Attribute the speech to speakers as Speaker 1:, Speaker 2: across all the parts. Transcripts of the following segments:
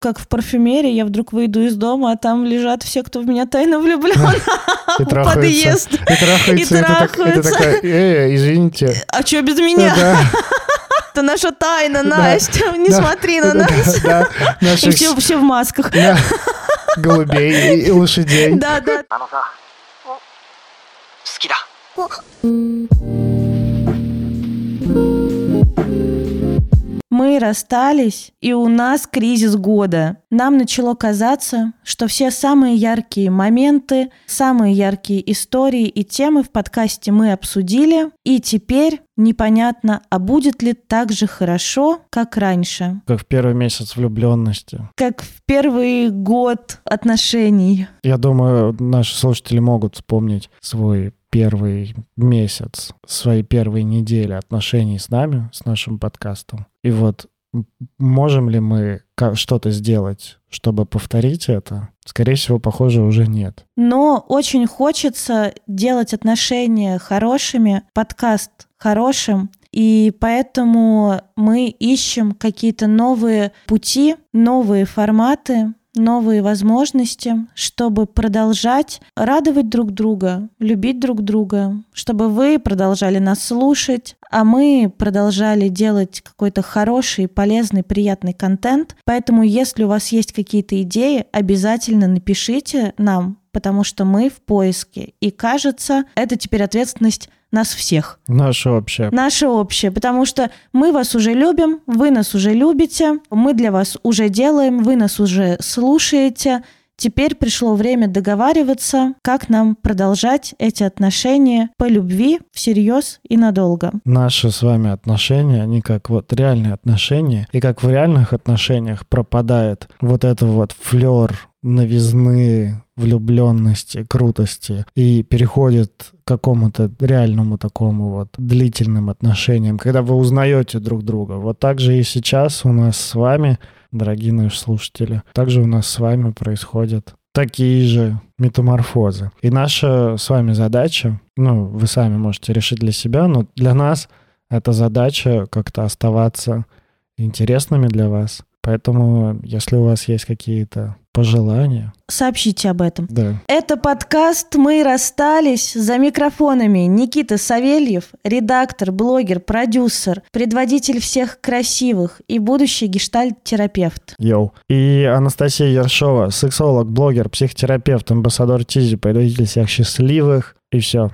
Speaker 1: как в парфюмерии, я вдруг выйду из дома, а там лежат все, кто в меня тайно влюблен.
Speaker 2: И
Speaker 1: трахаются.
Speaker 2: И трахаются.
Speaker 1: И трахаются.
Speaker 2: «Э, извините.
Speaker 1: А что без меня? Это наша тайна, Настя. Не смотри на нас. И все в масках.
Speaker 2: Голубей и лошадей.
Speaker 1: Да, да.
Speaker 3: Скида.
Speaker 1: Мы расстались, и у нас кризис года. Нам начало казаться, что все самые яркие моменты, самые яркие истории и темы в подкасте мы обсудили, и теперь непонятно, а будет ли так же хорошо, как раньше,
Speaker 2: Как в первый месяц влюбленности.
Speaker 1: как в первый год отношений.
Speaker 2: Я думаю, наши слушатели могут вспомнить свой первый месяц, свои первые недели отношений с нами, с нашим подкастом. И вот можем ли мы что-то сделать, чтобы повторить это? Скорее всего, похоже, уже нет.
Speaker 1: Но очень хочется делать отношения хорошими, подкаст хорошим, и поэтому мы ищем какие-то новые пути, новые форматы, новые возможности, чтобы продолжать радовать друг друга, любить друг друга, чтобы вы продолжали нас слушать, а мы продолжали делать какой-то хороший, полезный, приятный контент. Поэтому, если у вас есть какие-то идеи, обязательно напишите нам, потому что мы в поиске. И кажется, это теперь ответственность нас всех.
Speaker 2: Наше общее.
Speaker 1: Наше общее, потому что мы вас уже любим, вы нас уже любите, мы для вас уже делаем, вы нас уже слушаете. Теперь пришло время договариваться, как нам продолжать эти отношения по любви, всерьез и надолго.
Speaker 2: Наши с вами отношения, они как вот реальные отношения. И как в реальных отношениях пропадает вот это вот флер новизны, влюбленности, крутости и переходит к какому-то реальному такому вот длительным отношениям, когда вы узнаете друг друга. Вот так же и сейчас у нас с вами, дорогие наши слушатели, также у нас с вами происходят такие же метаморфозы. И наша с вами задача, ну, вы сами можете решить для себя, но для нас эта задача как-то оставаться интересными для вас. Поэтому, если у вас есть какие-то пожелания,
Speaker 1: Сообщите об этом.
Speaker 2: да,
Speaker 1: Это подкаст «Мы расстались» за микрофонами Никита Савельев, редактор, блогер, продюсер, предводитель всех красивых и будущий гештальт-терапевт.
Speaker 2: йоу. И Анастасия Ершова, сексолог, блогер, психотерапевт, амбассадор Тизи, предводитель всех счастливых. И все.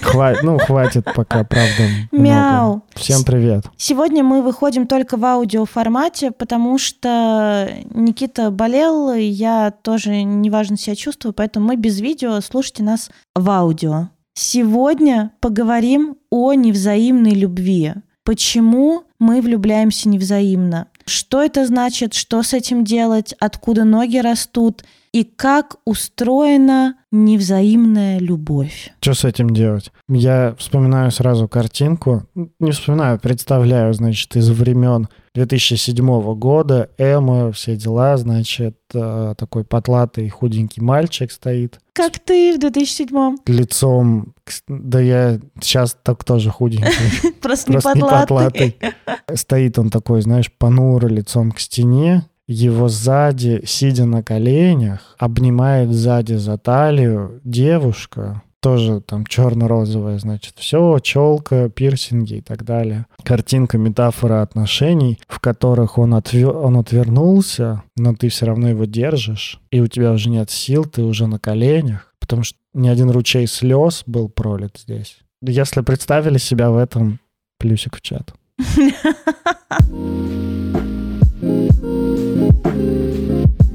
Speaker 2: Хватит, ну, хватит пока, правда. много.
Speaker 1: Мяу.
Speaker 2: Всем привет.
Speaker 1: Сегодня мы выходим только в аудиоформате, потому что Никита болел, и я тоже неважно себя чувствую, поэтому мы без видео, слушайте нас в аудио. Сегодня поговорим о невзаимной любви. Почему мы влюбляемся невзаимно? Что это значит? Что с этим делать? Откуда ноги растут? И как устроена невзаимная любовь?
Speaker 2: Что с этим делать? Я вспоминаю сразу картинку, не вспоминаю, представляю, значит, из времен 2007 года, Эма, все дела, значит, э, такой потлатый худенький мальчик стоит,
Speaker 1: Как ты в 2007-м?
Speaker 2: лицом, да я сейчас так тоже худенький,
Speaker 1: Просто не
Speaker 2: потлатый. Стоит он такой, знаешь, понуро лицом к стене, его сзади, сидя на коленях, обнимает сзади за талию девушка, тоже там черно-розовая, значит, все, челка, пирсинги и так далее. Картинка, метафора отношений, в которых он, отве- он отвернулся, но ты все равно его держишь, и у тебя уже нет сил, ты уже на коленях, потому что ни один ручей слез был пролит здесь. Если представили себя в этом, плюсик в чат.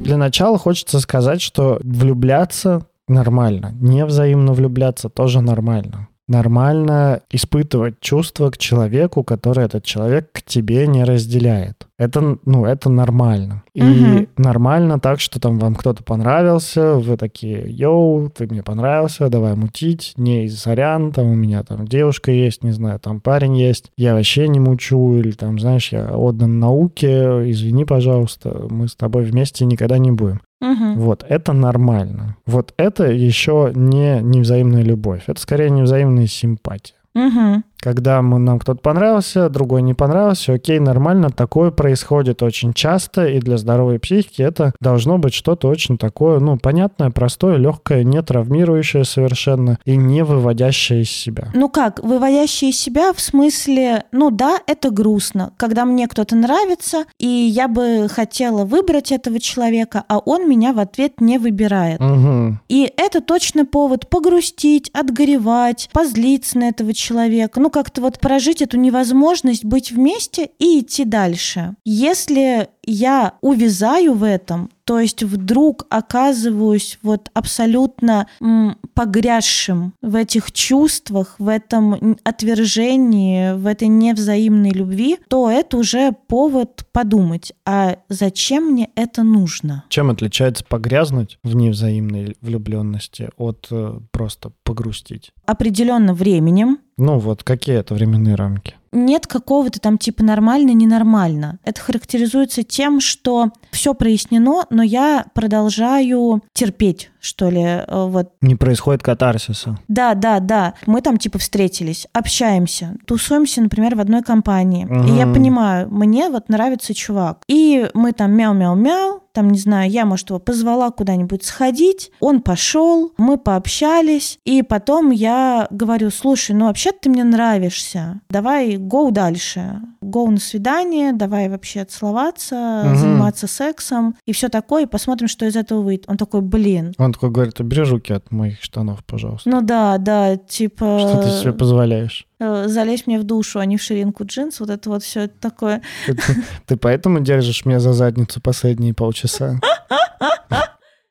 Speaker 2: Для начала хочется сказать, что влюбляться нормально. Не взаимно влюбляться тоже нормально. Нормально испытывать чувства к человеку, который этот человек к тебе не разделяет. Это, ну, это нормально. И
Speaker 1: Мгм.
Speaker 2: нормально так, что там вам кто-то понравился, вы такие, йоу, ты мне понравился, давай мутить, не, сорян, там у меня там девушка есть, не знаю, там парень есть, я вообще не мучу, или там, знаешь, я отдан науке, извини, пожалуйста, мы с тобой вместе никогда не будем.
Speaker 1: Мгм.
Speaker 2: Вот, это нормально. Вот это еще не невзаимная любовь. Это скорее невзаимная симпатия.
Speaker 1: Угу.
Speaker 2: Когда мы, нам кто-то понравился, другой не понравился, окей, нормально, такое происходит очень часто, и для здоровой психики это должно быть что-то очень такое, ну, понятное, простое, легкое, не травмирующее совершенно и не выводящее из себя.
Speaker 1: Ну как, выводящие из себя в смысле, ну да, это грустно, когда мне кто-то нравится, и я бы хотела выбрать этого человека, а он меня в ответ не выбирает.
Speaker 2: Угу.
Speaker 1: И это точно повод погрустить, отгоревать, позлиться на этого человека. Ну, как-то вот прожить эту невозможность быть вместе и идти дальше. Если я увязаю в этом, то есть вдруг оказываюсь вот абсолютно м, погрязшим в этих чувствах, в этом отвержении, в этой невзаимной любви, то это уже повод подумать, а зачем мне это нужно?
Speaker 2: Чем отличается погрязнуть в невзаимной влюбленности от э, просто погрустить?
Speaker 1: Определенно временем,
Speaker 2: Ну вот, какие это временные рамки?
Speaker 1: Нет какого-то там типа нормально, ненормально. Это характеризуется тем, что все прояснено, но я продолжаю терпеть, что ли, э, вот.
Speaker 2: Не происходит катарсиса.
Speaker 1: Да, да, да. Мы там типа встретились, общаемся, тусуемся, например, в одной компании. И я понимаю, мне вот нравится чувак. И мы там мяу-мяу-мяу, там, не знаю, я, может, его позвала куда-нибудь сходить, он пошел, мы пообщались, и потом я говорю, слушай, ну вообще ты мне нравишься, давай гоу дальше, гоу на свидание, давай вообще целоваться,
Speaker 2: Мгм.
Speaker 1: заниматься сексом и все такое, и посмотрим, что из этого выйдет. Он такой, блин,
Speaker 2: Он такой говорит, убери руки от моих штанов, пожалуйста.
Speaker 1: ну да, да, типа...
Speaker 2: Что ты себе позволяешь?
Speaker 1: Э, залезь мне в душу, а не в ширинку джинс, вот это вот все такое.
Speaker 2: Ты, ты поэтому держишь меня за задницу последние полчаса?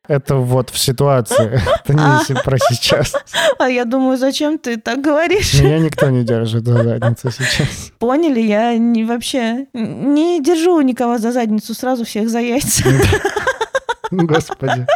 Speaker 2: Это вот в ситуации. Это не про сейчас.
Speaker 1: А я думаю, зачем ты так говоришь?
Speaker 2: Меня никто не держит за задницу сейчас.
Speaker 1: Поняли, я не, вообще не держу никого за задницу, сразу всех за яйца.
Speaker 2: Господи.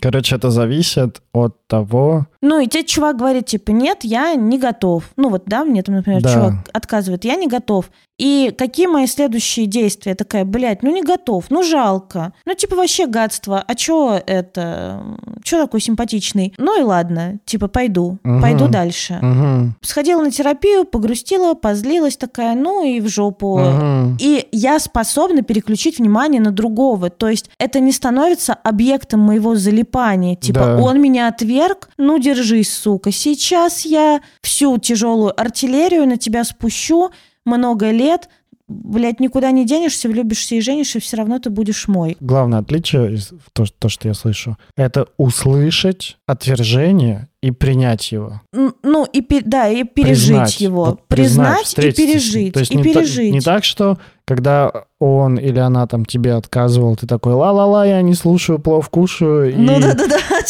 Speaker 2: Короче, это зависит от того...
Speaker 1: Ну, и тебе чувак говорит, типа, нет, я не готов. Ну, вот, да, мне там, например,
Speaker 2: Да.
Speaker 1: чувак отказывает, я не готов. И какие мои следующие действия? Я такая, блядь, ну не готов, ну жалко. Ну, типа, вообще гадство. А чё это? Чё такой симпатичный? Ну и ладно, типа, пойду,
Speaker 2: Мгм.
Speaker 1: пойду дальше.
Speaker 2: Мгм.
Speaker 1: Сходила на терапию, погрустила, позлилась такая, ну и в жопу.
Speaker 2: Мгм.
Speaker 1: И я способна переключить внимание на другого. То есть это не становится объектом моего залипания. Типа,
Speaker 2: Да.
Speaker 1: он меня отверг, ну держись, сука. Сейчас я всю тяжелую артиллерию на тебя спущу много лет. Блять, никуда не денешься, влюбишься и женишься, все равно ты будешь мой.
Speaker 2: Главное отличие, то, то, что я слышу, это услышать отвержение и принять его.
Speaker 1: Ну, и да, и пережить
Speaker 2: Признать.
Speaker 1: его.
Speaker 2: Вот
Speaker 1: признать и
Speaker 2: с ним.
Speaker 1: пережить.
Speaker 2: То есть
Speaker 1: и
Speaker 2: не, та-
Speaker 1: пережить.
Speaker 2: не так, что когда он или она там тебе отказывал, ты такой ла-ла-ла, я не слушаю, плов кушаю. И,
Speaker 1: Ну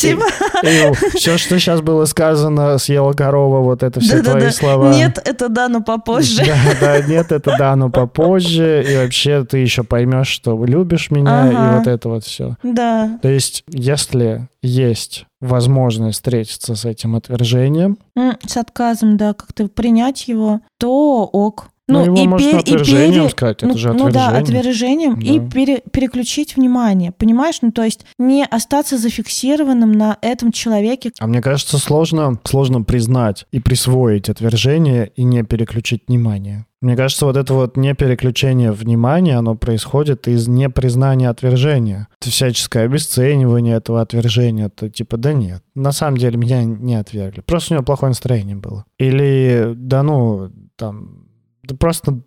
Speaker 1: да-да-да, типа.
Speaker 2: все, что сейчас было сказано, съела корова, вот это все
Speaker 1: Да-да-да.
Speaker 2: твои слова.
Speaker 1: Нет, это да, но попозже.
Speaker 2: Да, да, нет, это да, но попозже. И вообще ты еще поймешь, что любишь меня,
Speaker 1: Ага.
Speaker 2: и вот это вот все.
Speaker 1: Да.
Speaker 2: То есть, если есть возможность встретиться с этим отвержением,
Speaker 1: С отказом, да, как-то принять его, то ок.
Speaker 2: Ну, его
Speaker 1: и
Speaker 2: можно
Speaker 1: пер- и
Speaker 2: отвержением
Speaker 1: пере-
Speaker 2: сказать, это
Speaker 1: ну,
Speaker 2: же
Speaker 1: ну да,
Speaker 2: отвержение.
Speaker 1: отвержением. И
Speaker 2: Да.
Speaker 1: пере- переключить внимание, понимаешь? Ну, то есть не остаться зафиксированным на этом человеке.
Speaker 2: А мне кажется, сложно, сложно признать и присвоить отвержение и не переключить внимание. Мне кажется, вот это вот не переключение внимания, оно происходит из непризнания отвержения. Это всяческое обесценивание этого отвержения. То типа, да нет, на самом деле меня не отвергли. Просто у него плохое настроение было. Или, да ну, там, да просто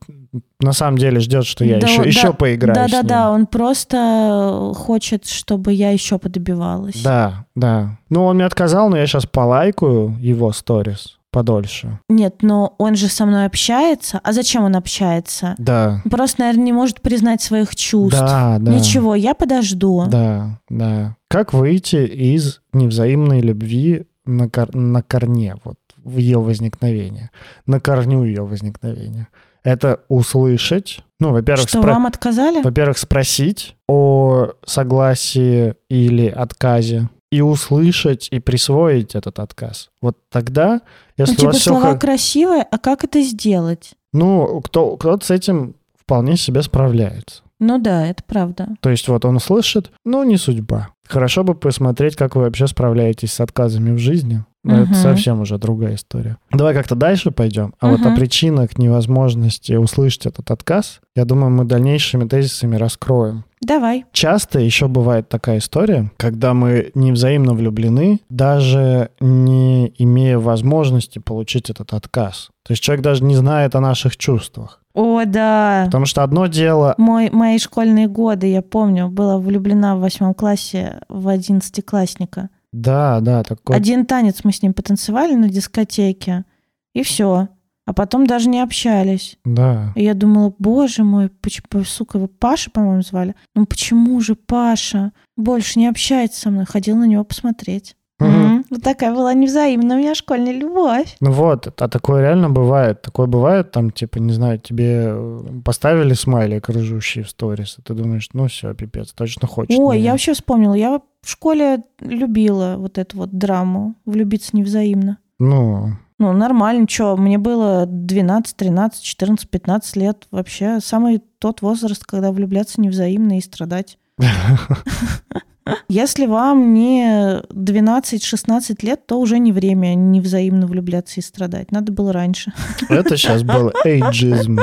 Speaker 2: на самом деле ждет, что я
Speaker 1: Да,
Speaker 2: еще,
Speaker 1: да,
Speaker 2: еще поиграю с ним.
Speaker 1: Да-да-да, он просто хочет, чтобы я еще подобивалась.
Speaker 2: Да, да. Ну, он мне отказал, но я сейчас полайкаю его сторис подольше.
Speaker 1: Нет, но он же со мной общается. А зачем он общается?
Speaker 2: Да.
Speaker 1: Просто, наверное, не может признать своих чувств.
Speaker 2: Да, да.
Speaker 1: Ничего, я подожду.
Speaker 2: Да, да. Как выйти из невзаимной любви на, кор- на корне, вот, в ее возникновение, на корню ее возникновения? Это услышать, ну, во-первых,
Speaker 1: Что,
Speaker 2: спро-
Speaker 1: вам отказали?
Speaker 2: во-первых, спросить о согласии или отказе и услышать и присвоить этот отказ. Вот тогда, если
Speaker 1: Ну,
Speaker 2: у
Speaker 1: типа
Speaker 2: вас все
Speaker 1: слова красивые, а как это сделать?
Speaker 2: Ну, кто, кто-то с этим вполне себе справляется.
Speaker 1: Ну да, это правда.
Speaker 2: То есть вот он слышит, ну, не судьба. Хорошо бы посмотреть, как вы вообще справляетесь с отказами в жизни. Но это
Speaker 1: Мгм.
Speaker 2: совсем уже другая история. Давай как-то дальше пойдем. А вот
Speaker 1: Мгм.
Speaker 2: о причинах невозможности услышать этот отказ, я думаю, мы дальнейшими тезисами раскроем.
Speaker 1: Давай.
Speaker 2: Часто еще бывает такая история, когда мы невзаимно влюблены, даже не имея возможности получить этот отказ. То есть человек даже не знает о наших чувствах.
Speaker 1: О, да.
Speaker 2: Потому что одно дело...
Speaker 1: Мой, мои школьные годы, я помню, была влюблена в восьмом классе в одиннадцатиклассника.
Speaker 2: Да, да, такой...
Speaker 1: Один танец мы с ним потанцевали на дискотеке, и все. А потом даже не общались.
Speaker 2: Да.
Speaker 1: И я думала, боже мой, почему, сука, его Паша, по-моему, звали? Ну почему же Паша больше не общается со мной? Ходил на него посмотреть.
Speaker 2: Мгм.
Speaker 1: Вот такая была невзаимная у меня школьная любовь.
Speaker 2: Ну вот, а такое реально бывает. Такое бывает, там, типа, не знаю, тебе э, поставили смайлик рыжущий в сторис, и ты думаешь, ну все, пипец, точно хочет.
Speaker 1: Ой,
Speaker 2: меня.
Speaker 1: я вообще вспомнила, я в школе любила вот эту вот драму, влюбиться невзаимно.
Speaker 2: Ну,
Speaker 1: Ну, нормально, что, мне было 12, 13, 14, 15 лет. Вообще самый тот возраст, когда влюбляться невзаимно и страдать. Если вам не 12-16 лет, то уже не время невзаимно влюбляться и страдать. Надо было раньше.
Speaker 2: это сейчас был эйджизм.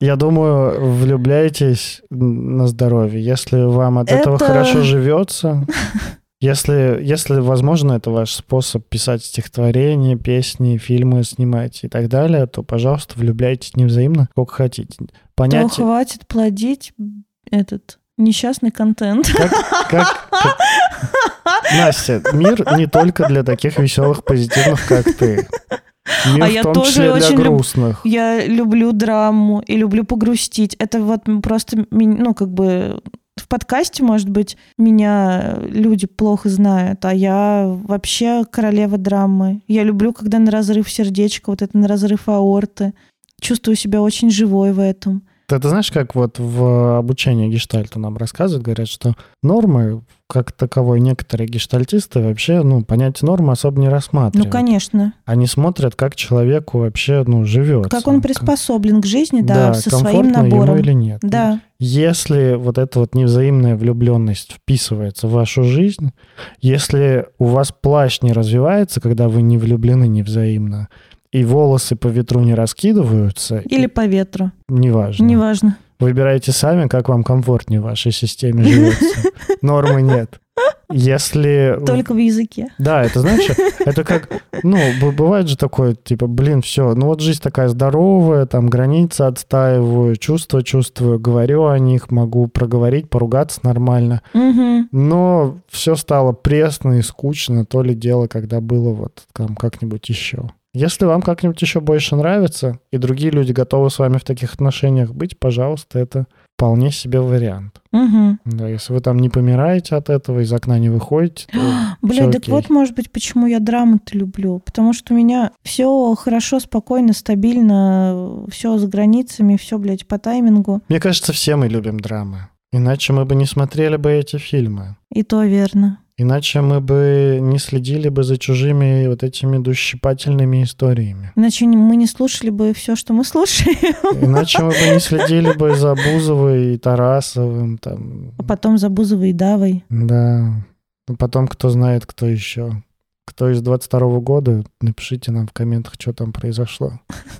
Speaker 2: Я думаю, влюбляйтесь на здоровье. Если вам от этого
Speaker 1: Это-
Speaker 2: хорошо живется, если, если возможно, это ваш способ писать стихотворения, песни, фильмы снимать и так далее, то, пожалуйста, влюбляйтесь невзаимно, сколько хотите.
Speaker 1: То
Speaker 2: Понятие,
Speaker 1: хватит плодить этот несчастный контент.
Speaker 2: как, как- как- Настя, мир не только для таких веселых, позитивных, как ты. Мир
Speaker 1: А я тоже очень люб-
Speaker 2: грустных.
Speaker 1: Я люблю драму и люблю погрустить. Это вот просто, ну, как бы в подкасте, может быть, меня люди плохо знают, а я вообще королева драмы. Я люблю, когда на разрыв сердечка, вот это на разрыв аорты. Чувствую себя очень живой в этом.
Speaker 2: Ты, ты знаешь, как вот в обучении гештальта нам рассказывают, говорят, что нормы, как таковой, некоторые гештальтисты вообще, ну, понятие нормы особо не рассматривают.
Speaker 1: Ну, конечно.
Speaker 2: Они смотрят, как человеку вообще, ну, живет.
Speaker 1: Как он приспособлен к жизни, да, со своим набором.
Speaker 2: ему или нет.
Speaker 1: Да.
Speaker 2: Если вот эта вот невзаимная влюбленность вписывается в вашу жизнь, если у вас плащ не развивается, когда вы не влюблены невзаимно, и волосы по ветру не раскидываются,
Speaker 1: Или по ветру.
Speaker 2: неважно.
Speaker 1: Неважно.
Speaker 2: Выбирайте сами, как вам комфортнее в вашей системе живется. Нормы нет. Если...
Speaker 1: Только в языке.
Speaker 2: Да, это знаешь, это как, ну, бывает же такое, типа, блин, все, ну вот жизнь такая здоровая, там границы отстаиваю, чувства чувствую, говорю о них, могу проговорить, поругаться нормально.
Speaker 1: Мгм.
Speaker 2: Но все стало пресно и скучно, то ли дело, когда было вот там как-нибудь еще. Если вам как-нибудь еще больше нравится, и другие люди готовы с вами в таких отношениях быть, пожалуйста, это вполне себе вариант.
Speaker 1: Мгм.
Speaker 2: Да, если вы там не помираете от этого, из окна не выходите, то
Speaker 1: Бля, так
Speaker 2: окей.
Speaker 1: вот, может быть, почему я драму-то люблю. Потому что у меня все хорошо, спокойно, стабильно, все за границами, все, блядь, по таймингу.
Speaker 2: Мне кажется, все мы любим драмы. Иначе мы бы не смотрели бы эти фильмы.
Speaker 1: И то верно.
Speaker 2: Иначе мы бы не следили бы за чужими вот этими душщипательными историями.
Speaker 1: Иначе мы не слушали бы все, что мы слушаем.
Speaker 2: Иначе мы бы не следили бы за Бузовой и Тарасовым. Там,
Speaker 1: А потом за Бузовой и Давой.
Speaker 2: да. Ну, Потом кто знает, кто еще. Кто из 22 года, напишите нам в комментах, что там произошло.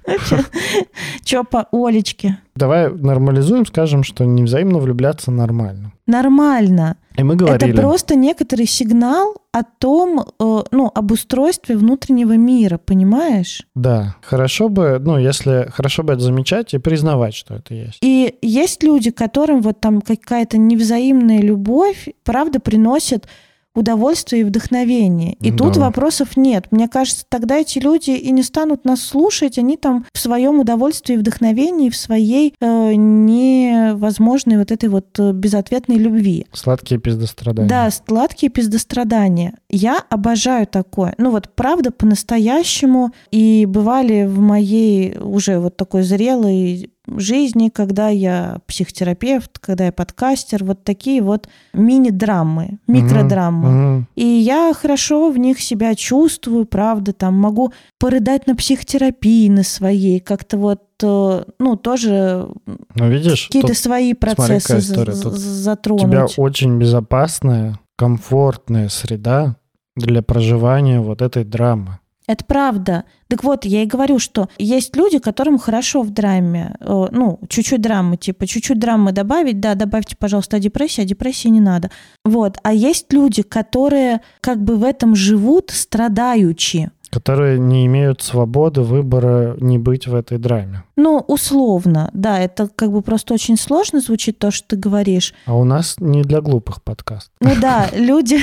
Speaker 1: Че по Олечке?
Speaker 2: Давай нормализуем, скажем, что невзаимно влюбляться нормально.
Speaker 1: Нормально.
Speaker 2: И мы говорили...
Speaker 1: Это просто некоторый сигнал о том, э, ну, об устройстве внутреннего мира, понимаешь?
Speaker 2: Да, хорошо бы, ну, если хорошо бы это замечать и признавать, что это есть.
Speaker 1: И есть люди, которым вот там какая-то невзаимная любовь, правда, приносит удовольствие и вдохновение. И тут
Speaker 2: Да.
Speaker 1: вопросов нет. Мне кажется, тогда эти люди и не станут нас слушать, они там в своем удовольствии и вдохновении, в своей э, невозможной вот этой вот э, безответной любви.
Speaker 2: Сладкие пиздострадания.
Speaker 1: Да, сладкие пиздострадания. Я обожаю такое. Ну вот правда по-настоящему. И бывали в моей уже вот такой зрелой жизни, когда я психотерапевт, когда я подкастер, вот такие вот мини-драмы, микродрамы.
Speaker 2: мгм.
Speaker 1: И я хорошо в них себя чувствую, правда, там могу порыдать на психотерапии на своей, как-то вот, э, ну, тоже
Speaker 2: Ну, видишь,
Speaker 1: какие-то свои процессы
Speaker 2: история.
Speaker 1: з-
Speaker 2: Тут
Speaker 1: з-
Speaker 2: у
Speaker 1: затронуть.
Speaker 2: тебя очень безопасная, комфортная среда, для проживания вот этой драмы.
Speaker 1: Это правда. Так вот, я и говорю, что есть люди, которым хорошо в драме. Э, Ну, чуть-чуть драмы, типа, чуть-чуть драмы добавить, да, добавьте, пожалуйста, депрессии, а депрессии не надо. Вот. А есть люди, которые как бы в этом живут, страдаючи.
Speaker 2: Которые не имеют свободы выбора не быть в этой драме.
Speaker 1: Ну, условно, да, это как бы просто очень сложно звучит то, что ты говоришь.
Speaker 2: А у нас не для глупых подкаст.
Speaker 1: Ну да, люди...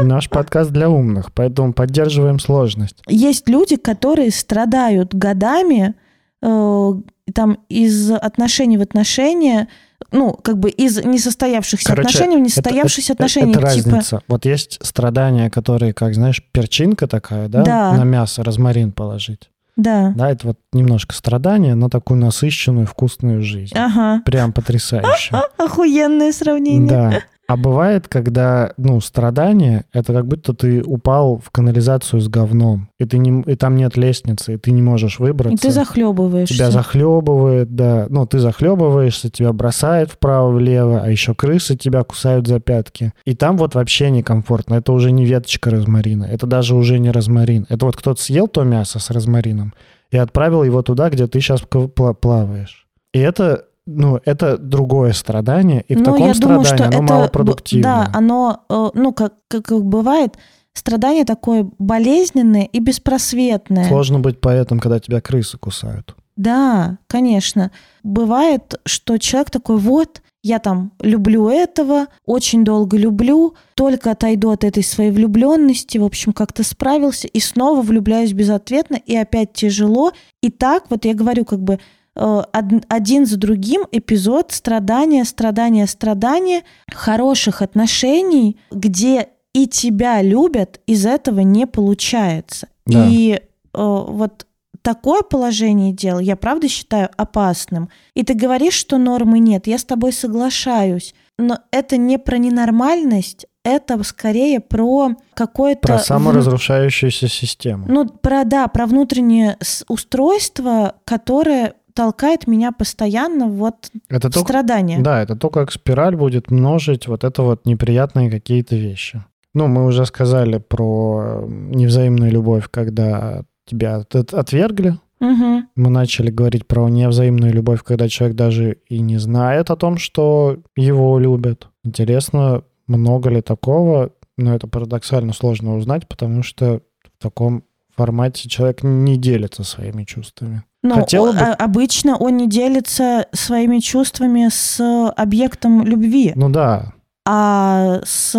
Speaker 2: Наш подкаст для умных, поэтому поддерживаем сложность.
Speaker 1: Есть люди, которые страдают годами э, там из отношений в отношения, ну, как бы из несостоявшихся
Speaker 2: Короче,
Speaker 1: отношений в
Speaker 2: это-
Speaker 1: несостоявшихся
Speaker 2: это-
Speaker 1: отношения.
Speaker 2: Это
Speaker 1: типа,
Speaker 2: разница. Вот есть страдания, которые, как знаешь, перчинка такая, да,
Speaker 1: Да.
Speaker 2: на мясо розмарин положить.
Speaker 1: да.
Speaker 2: Да, это вот немножко страдания, но такую насыщенную, вкусную жизнь.
Speaker 1: Ага.
Speaker 2: Прям потрясающе.
Speaker 1: Охуенное сравнение.
Speaker 2: Да. А бывает, когда, ну, страдание, это как будто ты упал в канализацию с говном, и, ты не, и там нет лестницы, и ты не можешь выбраться.
Speaker 1: И ты захлебываешься.
Speaker 2: Тебя захлебывает, да. Ну, ты захлебываешься, тебя бросает вправо-влево, а еще крысы тебя кусают за пятки. И там вот вообще некомфортно. Это уже не веточка розмарина, это даже уже не розмарин. Это вот кто-то съел то мясо с розмарином и отправил его туда, где ты сейчас плаваешь. И это, ну, это другое страдание, и в
Speaker 1: Ну,
Speaker 2: таком
Speaker 1: я думаю,
Speaker 2: страдании
Speaker 1: что
Speaker 2: оно
Speaker 1: это,
Speaker 2: малопродуктивное.
Speaker 1: Да, оно, э, ну, как, как, бывает, страдание такое болезненное и беспросветное.
Speaker 2: Сложно быть поэтом, когда тебя крысы кусают.
Speaker 1: Да, конечно. Бывает, что человек такой, вот, я там люблю этого, очень долго люблю, только отойду от этой своей влюбленности, в общем, как-то справился, и снова влюбляюсь безответно, и опять тяжело. И так, вот я говорю, как бы один за другим эпизод страдания, страдания, страдания, хороших отношений, где и тебя любят, из этого не получается.
Speaker 2: Да.
Speaker 1: И э, вот такое положение дел я правда считаю опасным. И ты говоришь, что нормы нет, я с тобой соглашаюсь. Но это не про ненормальность, это скорее про какое-то...
Speaker 2: Про саморазрушающуюся систему.
Speaker 1: Ну, про, да, про внутреннее устройство, которое толкает меня постоянно вот
Speaker 2: это только
Speaker 1: страдания.
Speaker 2: Да, это то, как спираль будет множить вот это вот неприятные какие-то вещи. Ну, мы уже сказали про э, невзаимную любовь, когда тебя от- отвергли.
Speaker 1: Мгм.
Speaker 2: Мы начали говорить про невзаимную любовь, когда человек даже и не знает о том, что его любят. Интересно, много ли такого? Но это парадоксально сложно узнать, потому что в таком формате человек не делится своими чувствами. Хотела бы-
Speaker 1: а- обычно он не делится своими чувствами с объектом любви.
Speaker 2: Ну да,
Speaker 1: а с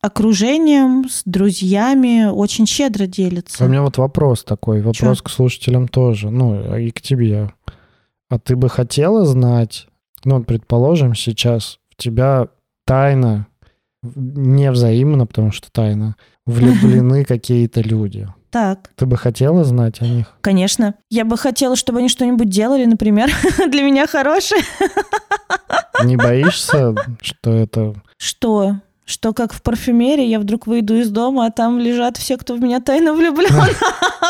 Speaker 1: окружением, с друзьями очень щедро делится.
Speaker 2: У меня вот вопрос такой, вопрос к слушателям тоже, ну и к тебе. А ты бы хотела знать, ну предположим, сейчас в тебя тайно, невзаимно, потому что тайно, влюблены какие-то люди.
Speaker 1: Так,
Speaker 2: Ты бы хотела знать о них?
Speaker 1: конечно. Я бы хотела, чтобы они что-нибудь делали, например, для меня хорошее.
Speaker 2: Не боишься, что это...
Speaker 1: Что? Что как в парфюмерии я вдруг выйду из дома, а там лежат все, кто в меня тайно влюблен.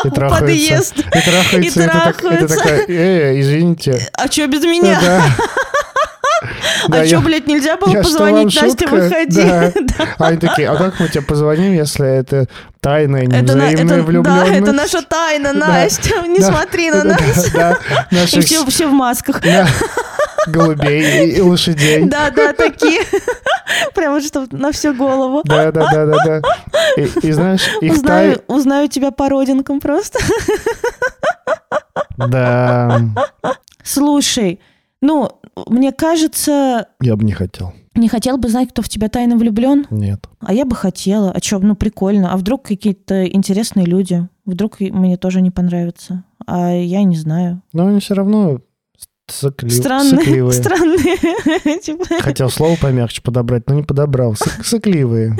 Speaker 2: И трахаются.
Speaker 1: Подъезд.
Speaker 2: И трахается, и так- и ты
Speaker 1: трахаются.
Speaker 2: такая, э, извините.
Speaker 1: А что без меня?
Speaker 2: Да.
Speaker 1: А
Speaker 2: я-
Speaker 1: что, блядь, нельзя было
Speaker 2: я
Speaker 1: позвонить Насте, выходи?
Speaker 2: Да.
Speaker 1: Да.
Speaker 2: А они такие, а как мы тебе позвоним, если это тайная невзаимная
Speaker 1: это,
Speaker 2: влюбленность?
Speaker 1: да, это наша тайна,
Speaker 2: Да.
Speaker 1: Настя. Не
Speaker 2: Да.
Speaker 1: смотри на нас.
Speaker 2: Да,
Speaker 1: И
Speaker 2: наших
Speaker 1: все, все в масках.
Speaker 2: да, голубей и, и лошадей.
Speaker 1: Да, да, такие. Прямо что на всю голову.
Speaker 2: Да, да, да, да, да. И, и знаешь, их
Speaker 1: Узнаю,
Speaker 2: тай...
Speaker 1: узнаю тебя по родинкам просто.
Speaker 2: Да,
Speaker 1: Слушай, ну, мне кажется,
Speaker 2: я бы не хотел.
Speaker 1: не хотел бы знать, кто в тебя тайно влюблен,
Speaker 2: Нет.
Speaker 1: а я бы хотела. А что, ну прикольно. А вдруг какие-то интересные люди? Вдруг мне тоже не понравится. А я не знаю.
Speaker 2: Но они все равно сыкли-
Speaker 1: Странные,
Speaker 2: сыкливые.
Speaker 1: странные. Типа,
Speaker 2: Хотел слово помягче подобрать, но не подобрал. Сык- сыкливые.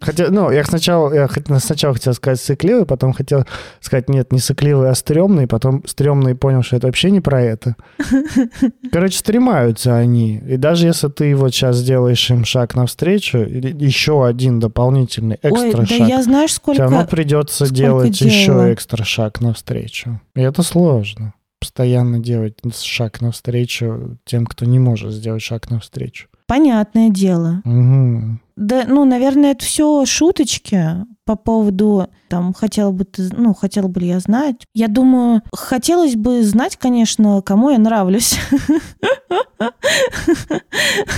Speaker 2: Хотя, ну, я сначала, я сначала хотел сказать сыкливые, потом хотел сказать, нет, не сыкливые, а стрёмные, потом стрёмные понял, что это вообще не про это. Короче, стремаются они. И даже если ты вот сейчас сделаешь им шаг навстречу, еще один дополнительный
Speaker 1: Ой,
Speaker 2: экстра
Speaker 1: да
Speaker 2: шаг,
Speaker 1: я знаешь,
Speaker 2: все равно
Speaker 1: сколько...
Speaker 2: придется
Speaker 1: сколько
Speaker 2: делать
Speaker 1: делала.
Speaker 2: еще экстра шаг навстречу. И это сложно. Постоянно делать шаг навстречу тем, кто не может сделать шаг навстречу.
Speaker 1: Понятное дело.
Speaker 2: Угу.
Speaker 1: Да, ну, наверное, это все шуточки по поводу, там, хотела бы ты, ну, хотела бы я знать. Я думаю, хотелось бы знать, конечно, кому я нравлюсь.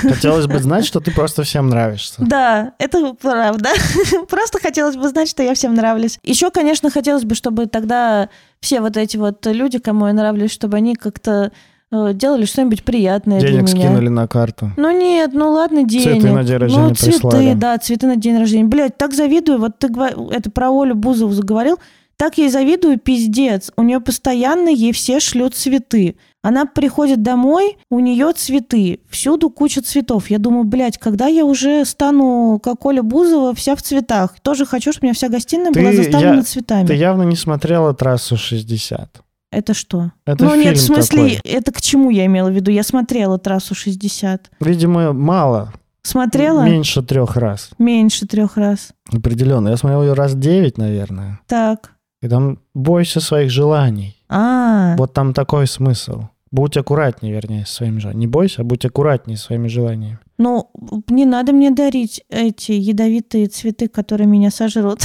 Speaker 2: Хотелось бы знать, что ты просто всем нравишься.
Speaker 1: Да, это правда. Просто хотелось бы знать, что я всем нравлюсь. Еще, конечно, хотелось бы, чтобы тогда все вот эти вот люди, кому я нравлюсь, чтобы они как-то делали что-нибудь приятное
Speaker 2: Денег
Speaker 1: для меня.
Speaker 2: скинули на карту.
Speaker 1: Ну нет, ну ладно, денег.
Speaker 2: Цветы на день рождения
Speaker 1: Ну цветы,
Speaker 2: прислали.
Speaker 1: да, цветы на день рождения. Блядь, так завидую. Вот ты это про Олю Бузову заговорил. Так ей завидую, пиздец. У нее постоянно ей все шлют цветы. Она приходит домой, у нее цветы. Всюду куча цветов. Я думаю, блядь, когда я уже стану, как Оля Бузова, вся в цветах. Тоже хочу, чтобы у меня вся гостиная
Speaker 2: Ты-
Speaker 1: была заставлена
Speaker 2: я-
Speaker 1: цветами.
Speaker 2: Ты явно не смотрела трассу 60.
Speaker 1: Это что?
Speaker 2: Это
Speaker 1: ну нет, в смысле,
Speaker 2: такой.
Speaker 1: это к чему я имела в виду? Я смотрела трассу 60.
Speaker 2: Видимо, мало.
Speaker 1: Смотрела?
Speaker 2: Меньше трех раз.
Speaker 1: Меньше трех раз.
Speaker 2: Определенно. Я смотрел ее раз девять, наверное.
Speaker 1: Так.
Speaker 2: И там бойся своих желаний.
Speaker 1: А,
Speaker 2: Вот там такой смысл. Будь аккуратнее, вернее, со своими желаниями. Не бойся, а будь аккуратнее со своими желаниями.
Speaker 1: ну, не надо мне дарить эти ядовитые цветы, которые меня сожрут.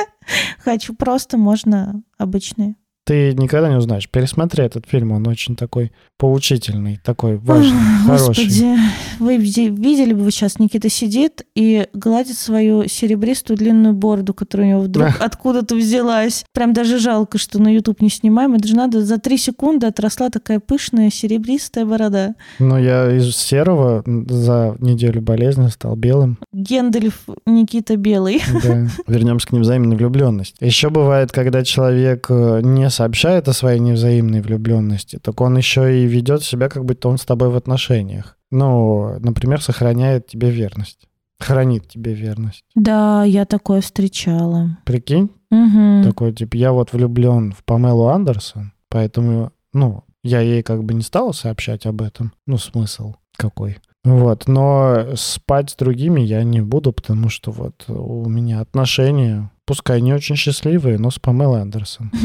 Speaker 1: Хочу просто, можно обычные.
Speaker 2: Ты никогда не узнаешь. Пересмотри этот фильм, он очень такой поучительный, такой важный,
Speaker 1: Ой,
Speaker 2: хороший.
Speaker 1: Господи, вы видели бы вы сейчас, Никита сидит и гладит свою серебристую длинную бороду, которая у него вдруг откуда-то взялась. Прям даже жалко, что на YouTube не снимаем. Это же надо за три секунды отросла такая пышная серебристая борода.
Speaker 2: Но я из серого за неделю болезни стал белым.
Speaker 1: Гендальф Никита Белый.
Speaker 2: Да. Вернемся к невзаимной влюбленности. Еще бывает, когда человек э, не сообщает о своей невзаимной влюбленности, так он еще и ведет себя, как будто он с тобой в отношениях. Ну, например, сохраняет тебе верность. Хранит тебе верность.
Speaker 1: Да, я такое встречала.
Speaker 2: Прикинь,
Speaker 1: Мгм.
Speaker 2: такой, типа, я вот влюблен в Памелу Андерсон, поэтому, ну, я ей как бы не стал сообщать об этом. Ну, смысл какой. Вот, но спать с другими я не буду, потому что вот у меня отношения, пускай не очень счастливые, но с Памелой Андерсон.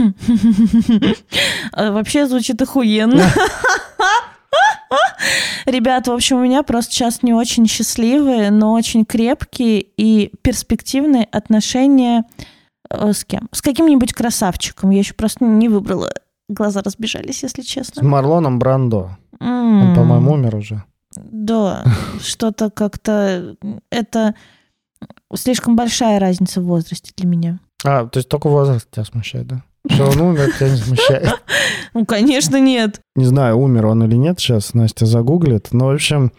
Speaker 1: Вообще звучит охуенно. Ребят, в общем, у меня просто сейчас не очень счастливые, но очень крепкие и перспективные отношения э, с кем? С каким-нибудь красавчиком. Я еще просто не выбрала. Глаза разбежались, если
Speaker 2: С
Speaker 1: честно.
Speaker 2: Марлоном Брандо. Он, по-моему, умер уже.
Speaker 1: Да, что-то как-то... Это слишком большая разница в возрасте для меня.
Speaker 2: А, то есть только возраст тебя смущает, да? Что он умер, тебя не смущает.
Speaker 1: Ну, конечно, нет.
Speaker 2: Не знаю, умер он или нет, сейчас Настя загуглит. Но, в общем,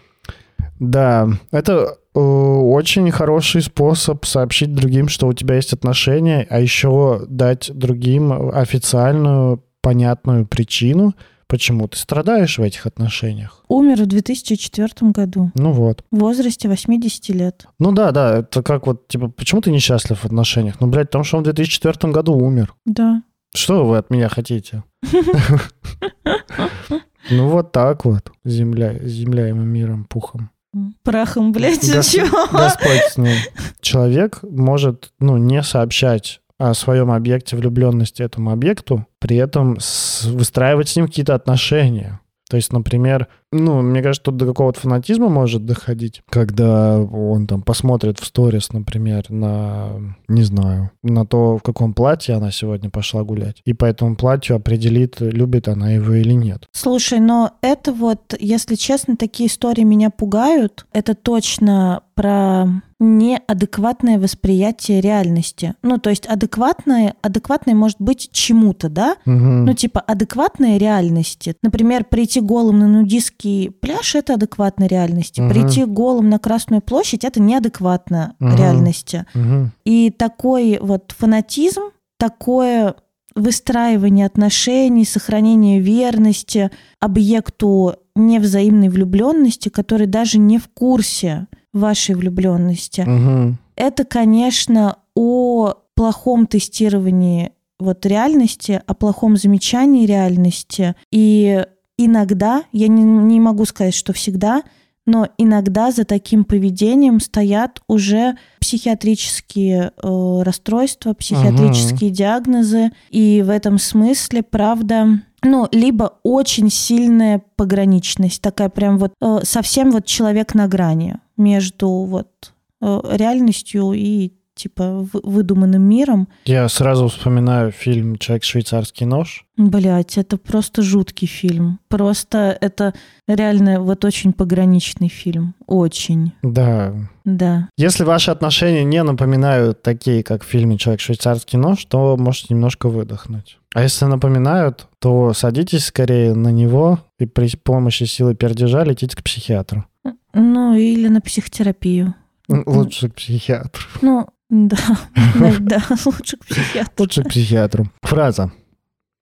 Speaker 2: да, это э, очень хороший способ сообщить другим, что у тебя есть отношения, а еще дать другим официальную, понятную причину, почему ты страдаешь в этих отношениях.
Speaker 1: Умер в 2004 году
Speaker 2: Ну вот.
Speaker 1: в возрасте 80 лет.
Speaker 2: Ну да, да, это как вот, типа, почему ты несчастлив в отношениях? Ну, блядь, потому что он в 2004 году умер.
Speaker 1: Да.
Speaker 2: Что вы от меня хотите? Ну вот так вот, земля, земляемым миром, пухом.
Speaker 1: Прахом, блядь,
Speaker 2: Гос-
Speaker 1: чего?
Speaker 2: Господь с ним. Человек может, ну, не сообщать о своем объекте влюбленности этому объекту, при этом выстраивать с ним какие-то отношения. То есть, например, ну, мне кажется, тут до какого-то фанатизма может доходить, когда он там посмотрит в сторис, например, на, не знаю, на то, в каком платье она сегодня пошла гулять, и по этому платью определит, любит она его или нет.
Speaker 1: Слушай, но это вот, если честно, такие истории меня пугают. Это точно про неадекватное восприятие реальности. Ну, то есть адекватное, адекватное может быть чему-то, да?
Speaker 2: Мгм.
Speaker 1: Ну, типа адекватной реальности. Например, прийти голым на нудистский пляж — это адекватной реальности.
Speaker 2: Мгм.
Speaker 1: Прийти голым на Красную площадь — это неадекватно
Speaker 2: Мгм.
Speaker 1: реальности.
Speaker 2: Мгм.
Speaker 1: И такой вот фанатизм, такое выстраивание отношений, сохранение верности объекту невзаимной влюбленности, который даже не в курсе вашей влюбленности.
Speaker 2: Мгм.
Speaker 1: Это, конечно, о плохом тестировании вот реальности, о плохом замечании реальности. И иногда, я не, не могу сказать, что всегда, но иногда за таким поведением стоят уже психиатрические э, расстройства, психиатрические диагнозы. И в этом смысле, правда, Ну, либо очень сильная пограничность, такая прям вот э, совсем вот человек на грани между вот э, реальностью и типа выдуманным миром.
Speaker 2: Я сразу вспоминаю фильм «Человек-швейцарский нож».
Speaker 1: Блять, это просто жуткий фильм. Просто это реально вот очень пограничный фильм. Очень.
Speaker 2: Да.
Speaker 1: Да.
Speaker 2: Если ваши отношения не напоминают такие, как в фильме «Человек-швейцарский нож», то можете немножко выдохнуть. А если напоминают, то садитесь скорее на него и при помощи силы пердежа летите к психиатру.
Speaker 1: Ну, или на психотерапию.
Speaker 2: Лучше к психиатру.
Speaker 1: Ну, да, да, да, лучше к психиатру.
Speaker 2: Лучше к психиатру. Фраза.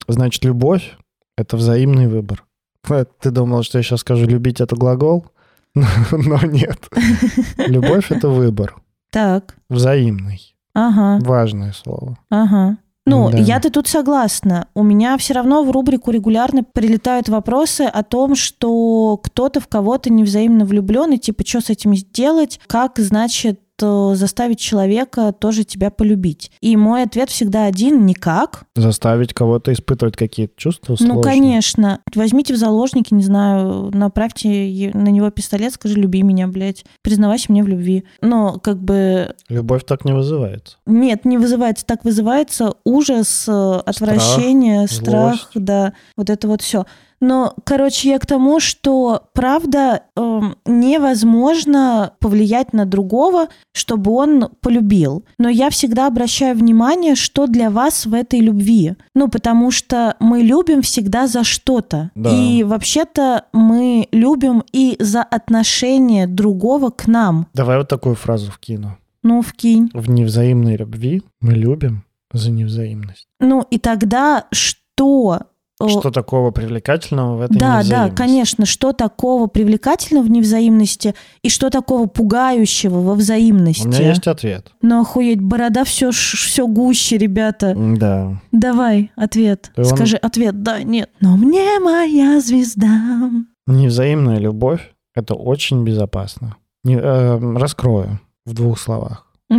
Speaker 2: Значит, любовь — это взаимный выбор. Э, Ты думал, что я сейчас скажу «любить — это глагол»? Но нет. Любовь — это выбор.
Speaker 1: Так,
Speaker 2: Взаимный.
Speaker 1: ага,
Speaker 2: Важное слово.
Speaker 1: ага. Ну,
Speaker 2: Да.
Speaker 1: я-то тут согласна. У меня все равно в рубрику регулярно прилетают вопросы о том, что кто-то в кого-то невзаимно влюблен, и типа, что с этим сделать, как, значит, заставить человека тоже тебя полюбить. И мой ответ всегда один – никак.
Speaker 2: Заставить кого-то испытывать какие-то чувства
Speaker 1: Ну,
Speaker 2: сложно.
Speaker 1: конечно. Возьмите в заложники, не знаю, направьте на него пистолет, скажи «люби меня, блядь». Признавайся мне в любви. Но, как бы,
Speaker 2: Любовь так не вызывается.
Speaker 1: нет, не вызывается, так вызывается ужас, э, отвращение, страх,
Speaker 2: злость.
Speaker 1: да, вот это вот все. Но, короче, я к тому, что правда эм, невозможно повлиять на другого, чтобы он полюбил. Но я всегда обращаю внимание, что для вас в этой любви. Ну, потому что мы любим всегда за что-то.
Speaker 2: Да.
Speaker 1: И вообще-то мы любим и за отношение другого к нам.
Speaker 2: Давай вот такую фразу вкину.
Speaker 1: Ну, вкинь.
Speaker 2: В невзаимной любви мы любим за невзаимность.
Speaker 1: Ну, и тогда что? Э,
Speaker 2: Что такого привлекательного в этой
Speaker 1: Да, да, конечно. Что такого привлекательного в невзаимности и что такого пугающего во взаимности?
Speaker 2: У меня есть ответ.
Speaker 1: Ну, охуеть, борода все, все гуще, ребята.
Speaker 2: Да.
Speaker 1: Давай, ответ.
Speaker 2: Он-
Speaker 1: Скажи ответ, да, нет. Но мне моя звезда.
Speaker 2: Невзаимная любовь — это очень безопасно. Не- э, раскрою в двух словах.
Speaker 1: Э,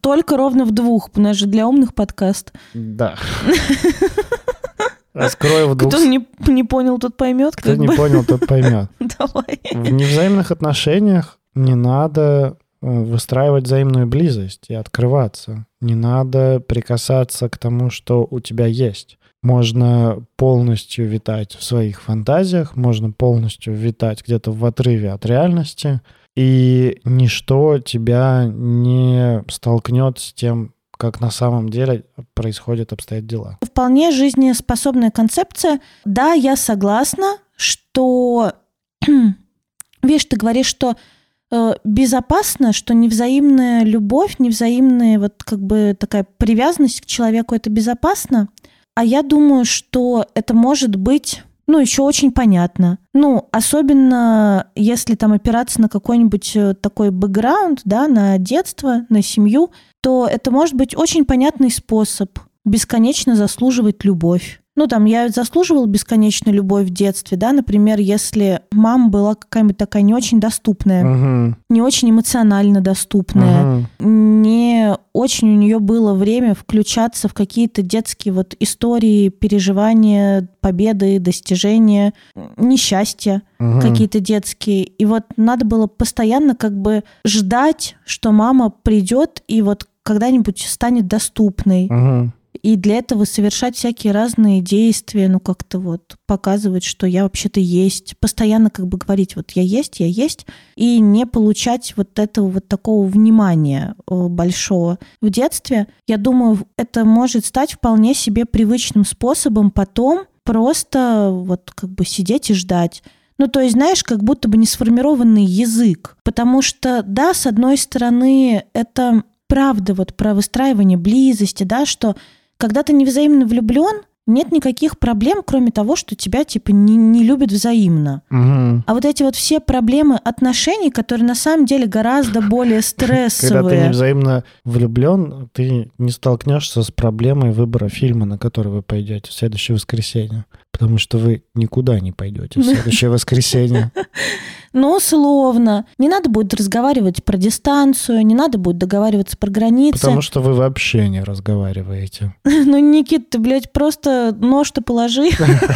Speaker 1: Только ровно в двух, у нас же для умных подкаст.
Speaker 2: Да. Раскрою в двух
Speaker 1: Кто не, не понял, тот поймет.
Speaker 2: Кто не
Speaker 1: бы.
Speaker 2: понял, тот поймет.
Speaker 1: Давай.
Speaker 2: В невзаимных отношениях не надо э, выстраивать взаимную близость и открываться. Не надо прикасаться к тому, что у тебя есть. Можно полностью витать в своих фантазиях, можно полностью витать где-то в отрыве от реальности, и ничто тебя не столкнет с тем, как на самом деле происходят, обстоят дела.
Speaker 1: Вполне жизнеспособная концепция. Да, я согласна, что... Видишь, ты говоришь, что э, безопасно, что невзаимная любовь, невзаимная вот как бы такая привязанность к человеку, это безопасно. А я думаю, что это может быть, ну, еще очень понятно. Ну, особенно если там опираться на какой-нибудь э, такой бэкграунд, да, на детство, на семью, то это может быть очень понятный способ бесконечно заслуживать любовь. Ну, там, я заслуживала бесконечную любовь в детстве, да, например, если мама была какая-нибудь такая не очень доступная,
Speaker 2: Мгм.
Speaker 1: не очень эмоционально доступная,
Speaker 2: Мгм.
Speaker 1: не очень у нее было время включаться в какие-то детские вот истории, переживания, победы, достижения, несчастья
Speaker 2: Мгм.
Speaker 1: какие-то детские. И вот надо было постоянно как бы ждать, что мама придет и вот когда-нибудь станет доступной.
Speaker 2: Мгм.
Speaker 1: И для этого совершать всякие разные действия, ну как-то вот показывать, что я вообще-то есть. Постоянно как бы говорить, вот я есть, я есть. И не получать вот этого вот такого внимания э, большого в детстве. Я думаю, это может стать вполне себе привычным способом потом просто вот как бы сидеть и ждать. Ну, то есть, знаешь, как будто бы не сформированный язык. Потому что, да, с одной стороны, это правда вот про выстраивание близости, да, что когда ты невзаимно влюблен, нет никаких проблем, кроме того, что тебя типа не, не любят взаимно.
Speaker 2: Мгм.
Speaker 1: А вот эти вот все проблемы отношений, которые на самом деле гораздо более
Speaker 2: Когда ты
Speaker 1: стрессовые.
Speaker 2: невзаимно влюблен, ты не столкнешься с проблемой выбора фильма, на который вы пойдете в следующее воскресенье. Потому что вы никуда не пойдете в следующее воскресенье.
Speaker 1: Но условно. Не надо будет разговаривать про дистанцию, не надо будет договариваться про границы.
Speaker 2: Потому что вы вообще не разговариваете.
Speaker 1: Ну, Никит, ты, блядь, просто нож-то положи.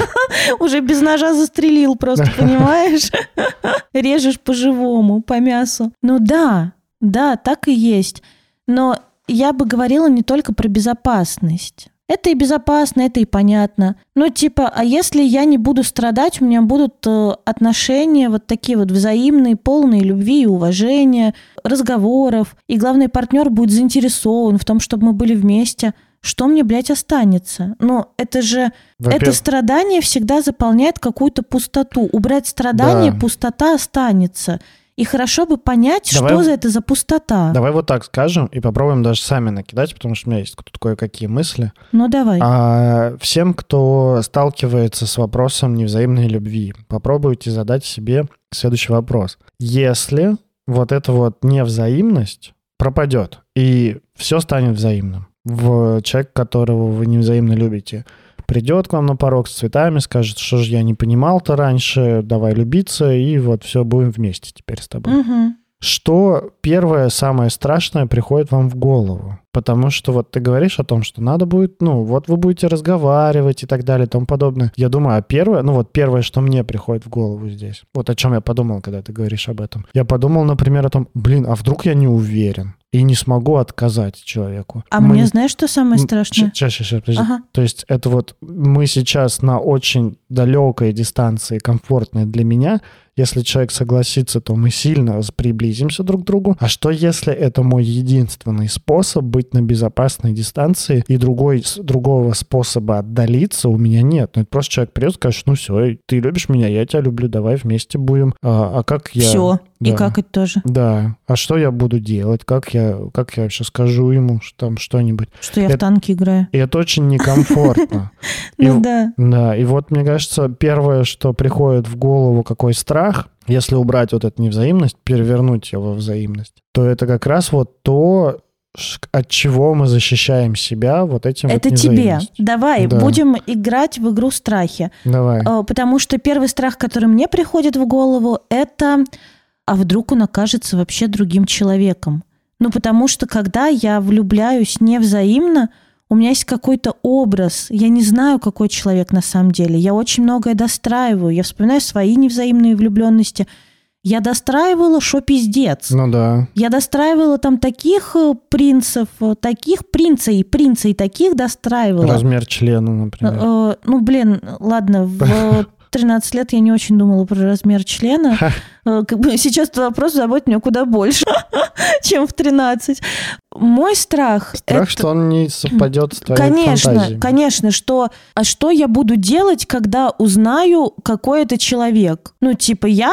Speaker 1: Уже без ножа застрелил просто, понимаешь? Режешь по-живому, по мясу. Ну да, да, так и есть. Но я бы говорила не только про безопасность. Это и безопасно, это и понятно. Но типа, а если я не буду страдать, у меня будут э, отношения вот такие вот взаимные, полные любви и уважения, разговоров, и главный партнер будет заинтересован в том, чтобы мы были вместе, что мне, блядь, останется? Ну, это же... Это страдание всегда заполняет какую-то пустоту. Убрать страдание,
Speaker 2: Да.
Speaker 1: пустота останется. И хорошо бы понять,
Speaker 2: Давай-
Speaker 1: что за это за пустота.
Speaker 2: Давай вот так скажем и попробуем даже сами накидать, потому что у меня есть тут кое-какие мысли.
Speaker 1: Ну, давай.
Speaker 2: А всем, кто сталкивается с вопросом невзаимной любви, попробуйте задать себе следующий вопрос. Если вот эта вот невзаимность пропадет, и все станет взаимным, в человек, которого вы невзаимно любите, придет к вам на порог с цветами, скажет, что же я не понимал-то раньше, давай любиться, и вот все, будем вместе теперь с тобой.
Speaker 1: Мгм.
Speaker 2: Что первое, самое страшное приходит вам в голову? Потому что вот ты говоришь о том, что надо будет, ну, вот вы будете разговаривать и так далее и тому подобное. Я думаю, а первое, ну вот первое, что мне приходит в голову здесь, вот о чем я подумал, когда ты говоришь об этом. Я подумал, например, о том, блин, а вдруг я не уверен и не смогу отказать человеку.
Speaker 1: А
Speaker 2: Мы-
Speaker 1: мне знаешь, что самое страшное?
Speaker 2: Сейчас, сейчас, сейчас, подожди.
Speaker 1: Ага.
Speaker 2: То есть это вот мы сейчас на очень далекой дистанции, комфортной для меня. Если человек согласится, то мы сильно приблизимся друг к другу. А что если это мой единственный способ быть на безопасной дистанции, и другой, другого способа отдалиться у меня нет? Ну, это просто человек придет и скажет, ну все, ты любишь меня, я тебя люблю, давай вместе будем. А, а как я...
Speaker 1: Все. И
Speaker 2: Да.
Speaker 1: как это тоже?
Speaker 2: Да. А что я буду делать? Как я, как я вообще скажу ему что там что-нибудь?
Speaker 1: Что я в
Speaker 2: Это-
Speaker 1: танки играю.
Speaker 2: И это очень некомфортно. И
Speaker 1: Ну
Speaker 2: в-
Speaker 1: да.
Speaker 2: Да, и вот, мне кажется, первое, что приходит в голову, какой страх, если убрать вот эту невзаимность, перевернуть ее во взаимность, то это как раз вот то, от чего мы защищаем себя вот этим
Speaker 1: Это
Speaker 2: вот
Speaker 1: тебе. Давай,
Speaker 2: Да.
Speaker 1: будем играть в игру страхи.
Speaker 2: Давай.
Speaker 1: Э, Потому что первый страх, который мне приходит в голову, это а вдруг он окажется вообще другим человеком. Ну, потому что когда я влюбляюсь невзаимно, у меня есть какой-то образ. Я не знаю, какой человек на самом деле. Я очень многое достраиваю. Я вспоминаю свои невзаимные влюбленности. Я достраивала, что пиздец.
Speaker 2: Ну да.
Speaker 1: Я достраивала там таких э, принцев, э, таких принца и принца и таких достраивала.
Speaker 2: Размер члена, например.
Speaker 1: Э, Ну, блин, ладно, в 13 лет я не очень думала про размер члена. Э, Как бы сейчас этот вопрос заботит меня куда больше, чем в 13. Мой страх...
Speaker 2: Страх,
Speaker 1: это-
Speaker 2: что он не совпадет с твоей
Speaker 1: Конечно,
Speaker 2: фантазией.
Speaker 1: конечно, что... А что я буду делать, когда узнаю, какой это человек? Ну, типа, я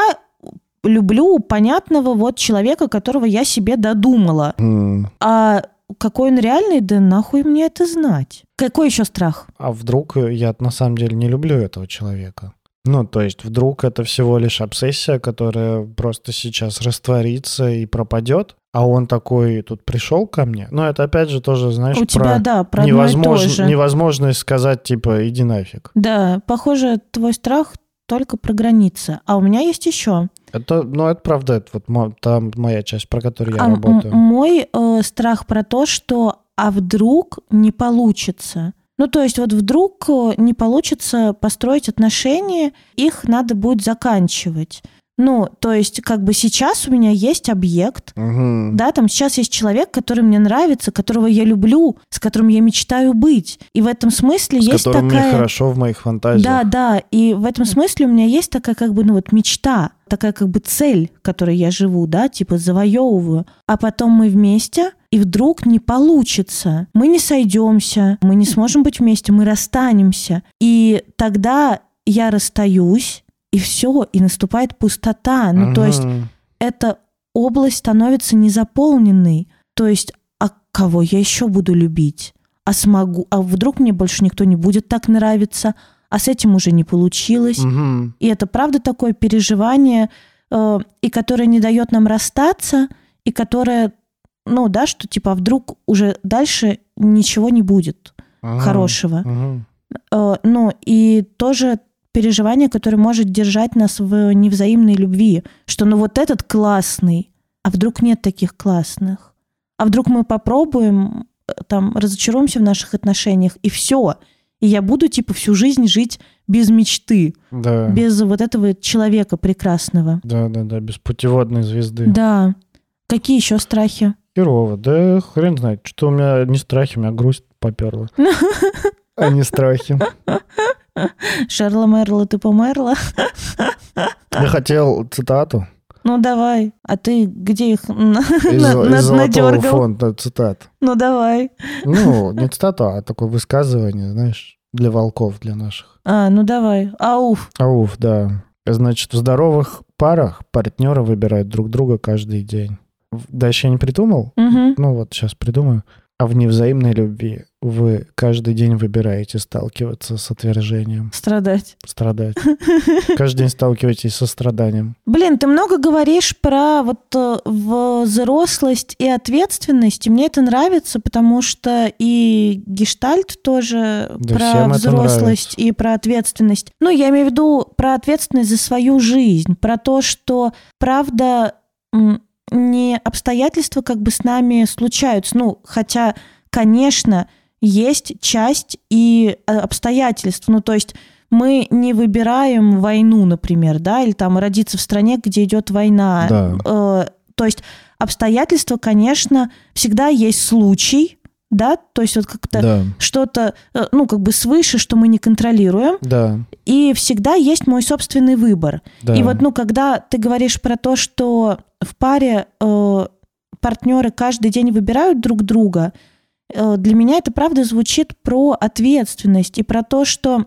Speaker 1: люблю понятного вот человека, которого я себе додумала.
Speaker 2: М,
Speaker 1: А какой он реальный, да нахуй мне это знать? Какой еще страх?
Speaker 2: А вдруг я на самом деле не люблю этого человека? Ну, то есть вдруг это всего лишь обсессия, которая просто сейчас растворится и пропадет, а он такой тут пришел ко мне. Ну, это опять же тоже, знаешь,
Speaker 1: У
Speaker 2: про
Speaker 1: тебя, да, про одно и то
Speaker 2: невозможно-
Speaker 1: же.
Speaker 2: невозможность сказать, типа, иди нафиг.
Speaker 1: Да, похоже, твой страх только про границы. А у меня есть еще.
Speaker 2: Это, ну, это правда, это вот там моя часть, про которую я
Speaker 1: А
Speaker 2: работаю.
Speaker 1: мой э, страх про то, что а вдруг не получится. Ну, то есть вот вдруг э, не получится построить отношения, их надо будет заканчивать. Ну, то есть как бы сейчас у меня есть объект,
Speaker 2: Мгм.
Speaker 1: да, там сейчас есть человек, который мне нравится, которого я люблю, с которым я мечтаю быть. И в этом смысле
Speaker 2: С
Speaker 1: есть
Speaker 2: которым
Speaker 1: такая...
Speaker 2: мне хорошо в моих фантазиях.
Speaker 1: Да, да, и в этом смысле у меня есть такая как бы, ну вот мечта, такая как бы цель, которой я живу, да, типа завоевываю. А потом мы вместе, и вдруг не получится. Мы не сойдемся, мы не сможем быть вместе, мы расстанемся. И тогда я расстаюсь, и все, и наступает пустота. Ну, то есть эта область становится незаполненной. То есть, а кого я еще буду любить? А смогу? А вдруг мне больше никто не будет так нравиться? А с этим уже не получилось.
Speaker 2: Мгм.
Speaker 1: И это правда такое переживание, э, и которое не дает нам расстаться, и которое, ну да, что типа а вдруг уже дальше ничего не будет
Speaker 2: Ага.
Speaker 1: хорошего.
Speaker 2: Мгм.
Speaker 1: Э, ну и тоже переживание, которое может держать нас в невзаимной любви. Что ну вот этот классный, а вдруг нет таких классных. А вдруг мы попробуем, э, там, разочаруемся в наших отношениях, и все. И я буду, типа, всю жизнь жить без мечты,
Speaker 2: Да.
Speaker 1: без вот этого человека прекрасного.
Speaker 2: Да, да, да, без путеводной звезды.
Speaker 1: Да. Какие еще страхи?
Speaker 2: Херово. Да хрен знает. Что у меня не страхи, у меня грусть поперла. А не страхи.
Speaker 1: Шерла Мерла, ты померла?
Speaker 2: Я хотел цитату
Speaker 1: Ну давай. А ты где их
Speaker 2: из,
Speaker 1: на-
Speaker 2: из
Speaker 1: надергал?
Speaker 2: фонда цитат.
Speaker 1: Ну давай.
Speaker 2: Ну, не цитату, а такое высказывание, знаешь, для волков, для наших.
Speaker 1: А, ну давай. Ауф.
Speaker 2: Ауф, да. Значит, в здоровых парах партнеры выбирают друг друга каждый день. Дальше я не придумал,
Speaker 1: Мгм.
Speaker 2: ну вот сейчас придумаю. А в невзаимной любви вы каждый день выбираете сталкиваться с отвержением,
Speaker 1: Страдать.
Speaker 2: страдать. Каждый день сталкиваетесь со страданием.
Speaker 1: Блин, ты много говоришь про вот э, взрослость и ответственность, и мне это нравится, потому что и гештальт тоже
Speaker 2: Да
Speaker 1: про взрослость и про ответственность. Ну, я имею в виду про ответственность за свою жизнь, про то, что правда не обстоятельства как бы с нами случаются. Ну, хотя, конечно, есть часть и э, обстоятельств. Ну, то есть мы не выбираем войну, например, да, или там родиться в стране, где идет война.
Speaker 2: Да.
Speaker 1: Э, то есть обстоятельства, конечно, всегда есть случай, да, то есть вот как-то
Speaker 2: Да,
Speaker 1: что-то, э, ну, как бы свыше, что мы не контролируем,
Speaker 2: да,
Speaker 1: и всегда есть мой собственный выбор.
Speaker 2: да.
Speaker 1: И вот, ну, когда ты говоришь про то, что в паре э, партнеры каждый день выбирают друг друга, э, для меня это правда звучит про ответственность и про то, что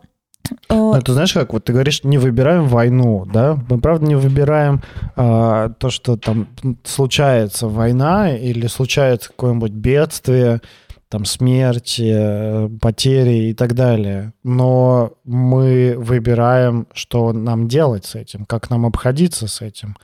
Speaker 1: э,
Speaker 2: Ну, ты знаешь, как вот ты говоришь, не выбираем войну, да? Мы правда не выбираем а, то, что там случается война или случается какое-нибудь бедствие, там смерть, э, потери и так далее. Но мы выбираем, что нам делать с этим, как нам обходиться с этим.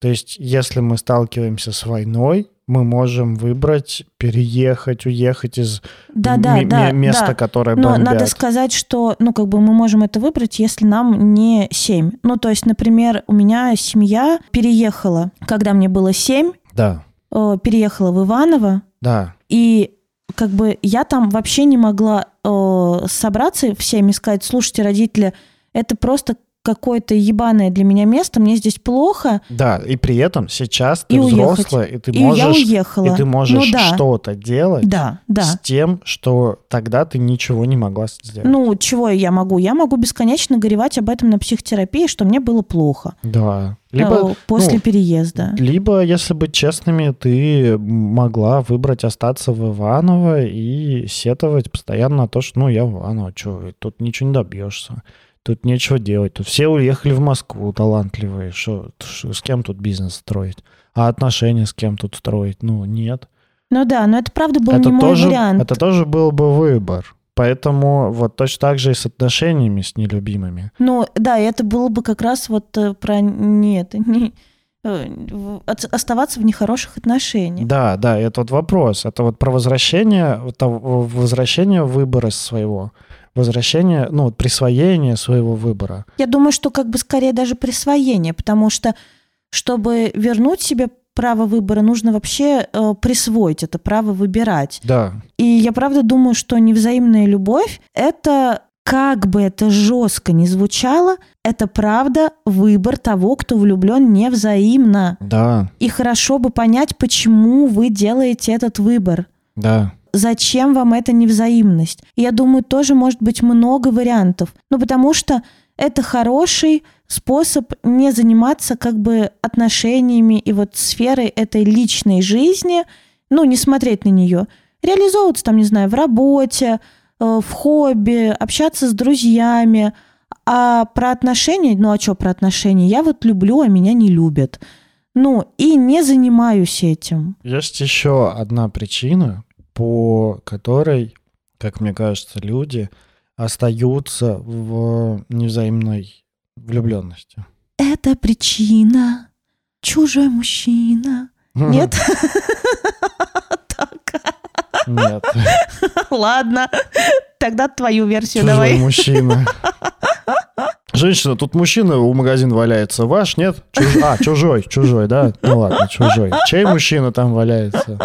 Speaker 2: То есть, если мы сталкиваемся с войной, мы можем выбрать переехать, уехать из
Speaker 1: да, да,
Speaker 2: ме-
Speaker 1: да,
Speaker 2: ме- места,
Speaker 1: да.
Speaker 2: которое
Speaker 1: Но
Speaker 2: бомбят.
Speaker 1: надо сказать, что, ну, как бы мы можем это выбрать, если нам не 7. Ну, то есть, например, у меня семья переехала, когда мне было 7,
Speaker 2: Да,
Speaker 1: э, переехала в Иваново,
Speaker 2: да.
Speaker 1: и как бы я там вообще не могла э, собраться всеми и сказать, слушайте, родители, это просто какое-то ебаное для меня место, мне здесь плохо,
Speaker 2: Да, и при этом сейчас ты
Speaker 1: И уехать.
Speaker 2: взрослая, и ты
Speaker 1: и я
Speaker 2: можешь,
Speaker 1: уехала.
Speaker 2: и ты можешь
Speaker 1: ну да,
Speaker 2: что-то делать
Speaker 1: да, да.
Speaker 2: с тем, что тогда ты ничего не могла сделать.
Speaker 1: Ну, чего я могу? Я могу бесконечно горевать об этом на психотерапии, что мне было плохо
Speaker 2: да. Либо,
Speaker 1: э, после
Speaker 2: ну,
Speaker 1: переезда.
Speaker 2: либо, если быть честными, ты могла выбрать остаться в Иваново и сетовать постоянно на то, что ну я в Иваново, что тут ничего не добьешься. Тут нечего делать. Тут все уехали в Москву, талантливые. Что, ш- с кем тут бизнес строить? А отношения с кем тут строить? Ну, нет.
Speaker 1: Ну да, но это правда был
Speaker 2: это
Speaker 1: не мой
Speaker 2: тоже,
Speaker 1: вариант.
Speaker 2: Это тоже был бы выбор. Поэтому вот точно так же и с отношениями с нелюбимыми.
Speaker 1: Ну да, это было бы как раз вот э, про не это, не э, оставаться в нехороших отношениях.
Speaker 2: Да, да, это вот вопрос. Это вот про возвращение, возвращение выбора своего. Возвращение, ну, вот присвоение своего выбора.
Speaker 1: Я думаю, что как бы скорее даже присвоение, потому что чтобы вернуть себе право выбора, нужно вообще э, присвоить это право выбирать.
Speaker 2: Да,
Speaker 1: И я правда думаю, что невзаимная любовь — это, как бы это жестко ни звучало, это правда выбор того, кто влюблен невзаимно.
Speaker 2: да,
Speaker 1: И хорошо бы понять, почему вы делаете этот выбор.
Speaker 2: да.
Speaker 1: Зачем вам эта невзаимность? Я думаю, тоже может быть много вариантов. Ну, потому что это хороший способ не заниматься как бы отношениями и вот сферой этой личной жизни, ну, не смотреть на нее. Реализовываться там, не знаю, в работе, э, в хобби, общаться с друзьями. А про отношения, ну, а что про отношения? Я вот люблю, а меня не любят. Ну, и не занимаюсь этим.
Speaker 2: Есть еще одна причина, по которой, как мне кажется, люди остаются в невзаимной влюбленности.
Speaker 1: Это причина. Чужой мужчина. Нет?
Speaker 2: Нет.
Speaker 1: Ладно. Тогда твою версию
Speaker 2: Чужой
Speaker 1: давай.
Speaker 2: мужчина. Женщина, тут мужчина у магазина валяется. Ваш, нет? Чуж- А, чужой, чужой, да? Ну ладно, чужой. Чей мужчина там валяется?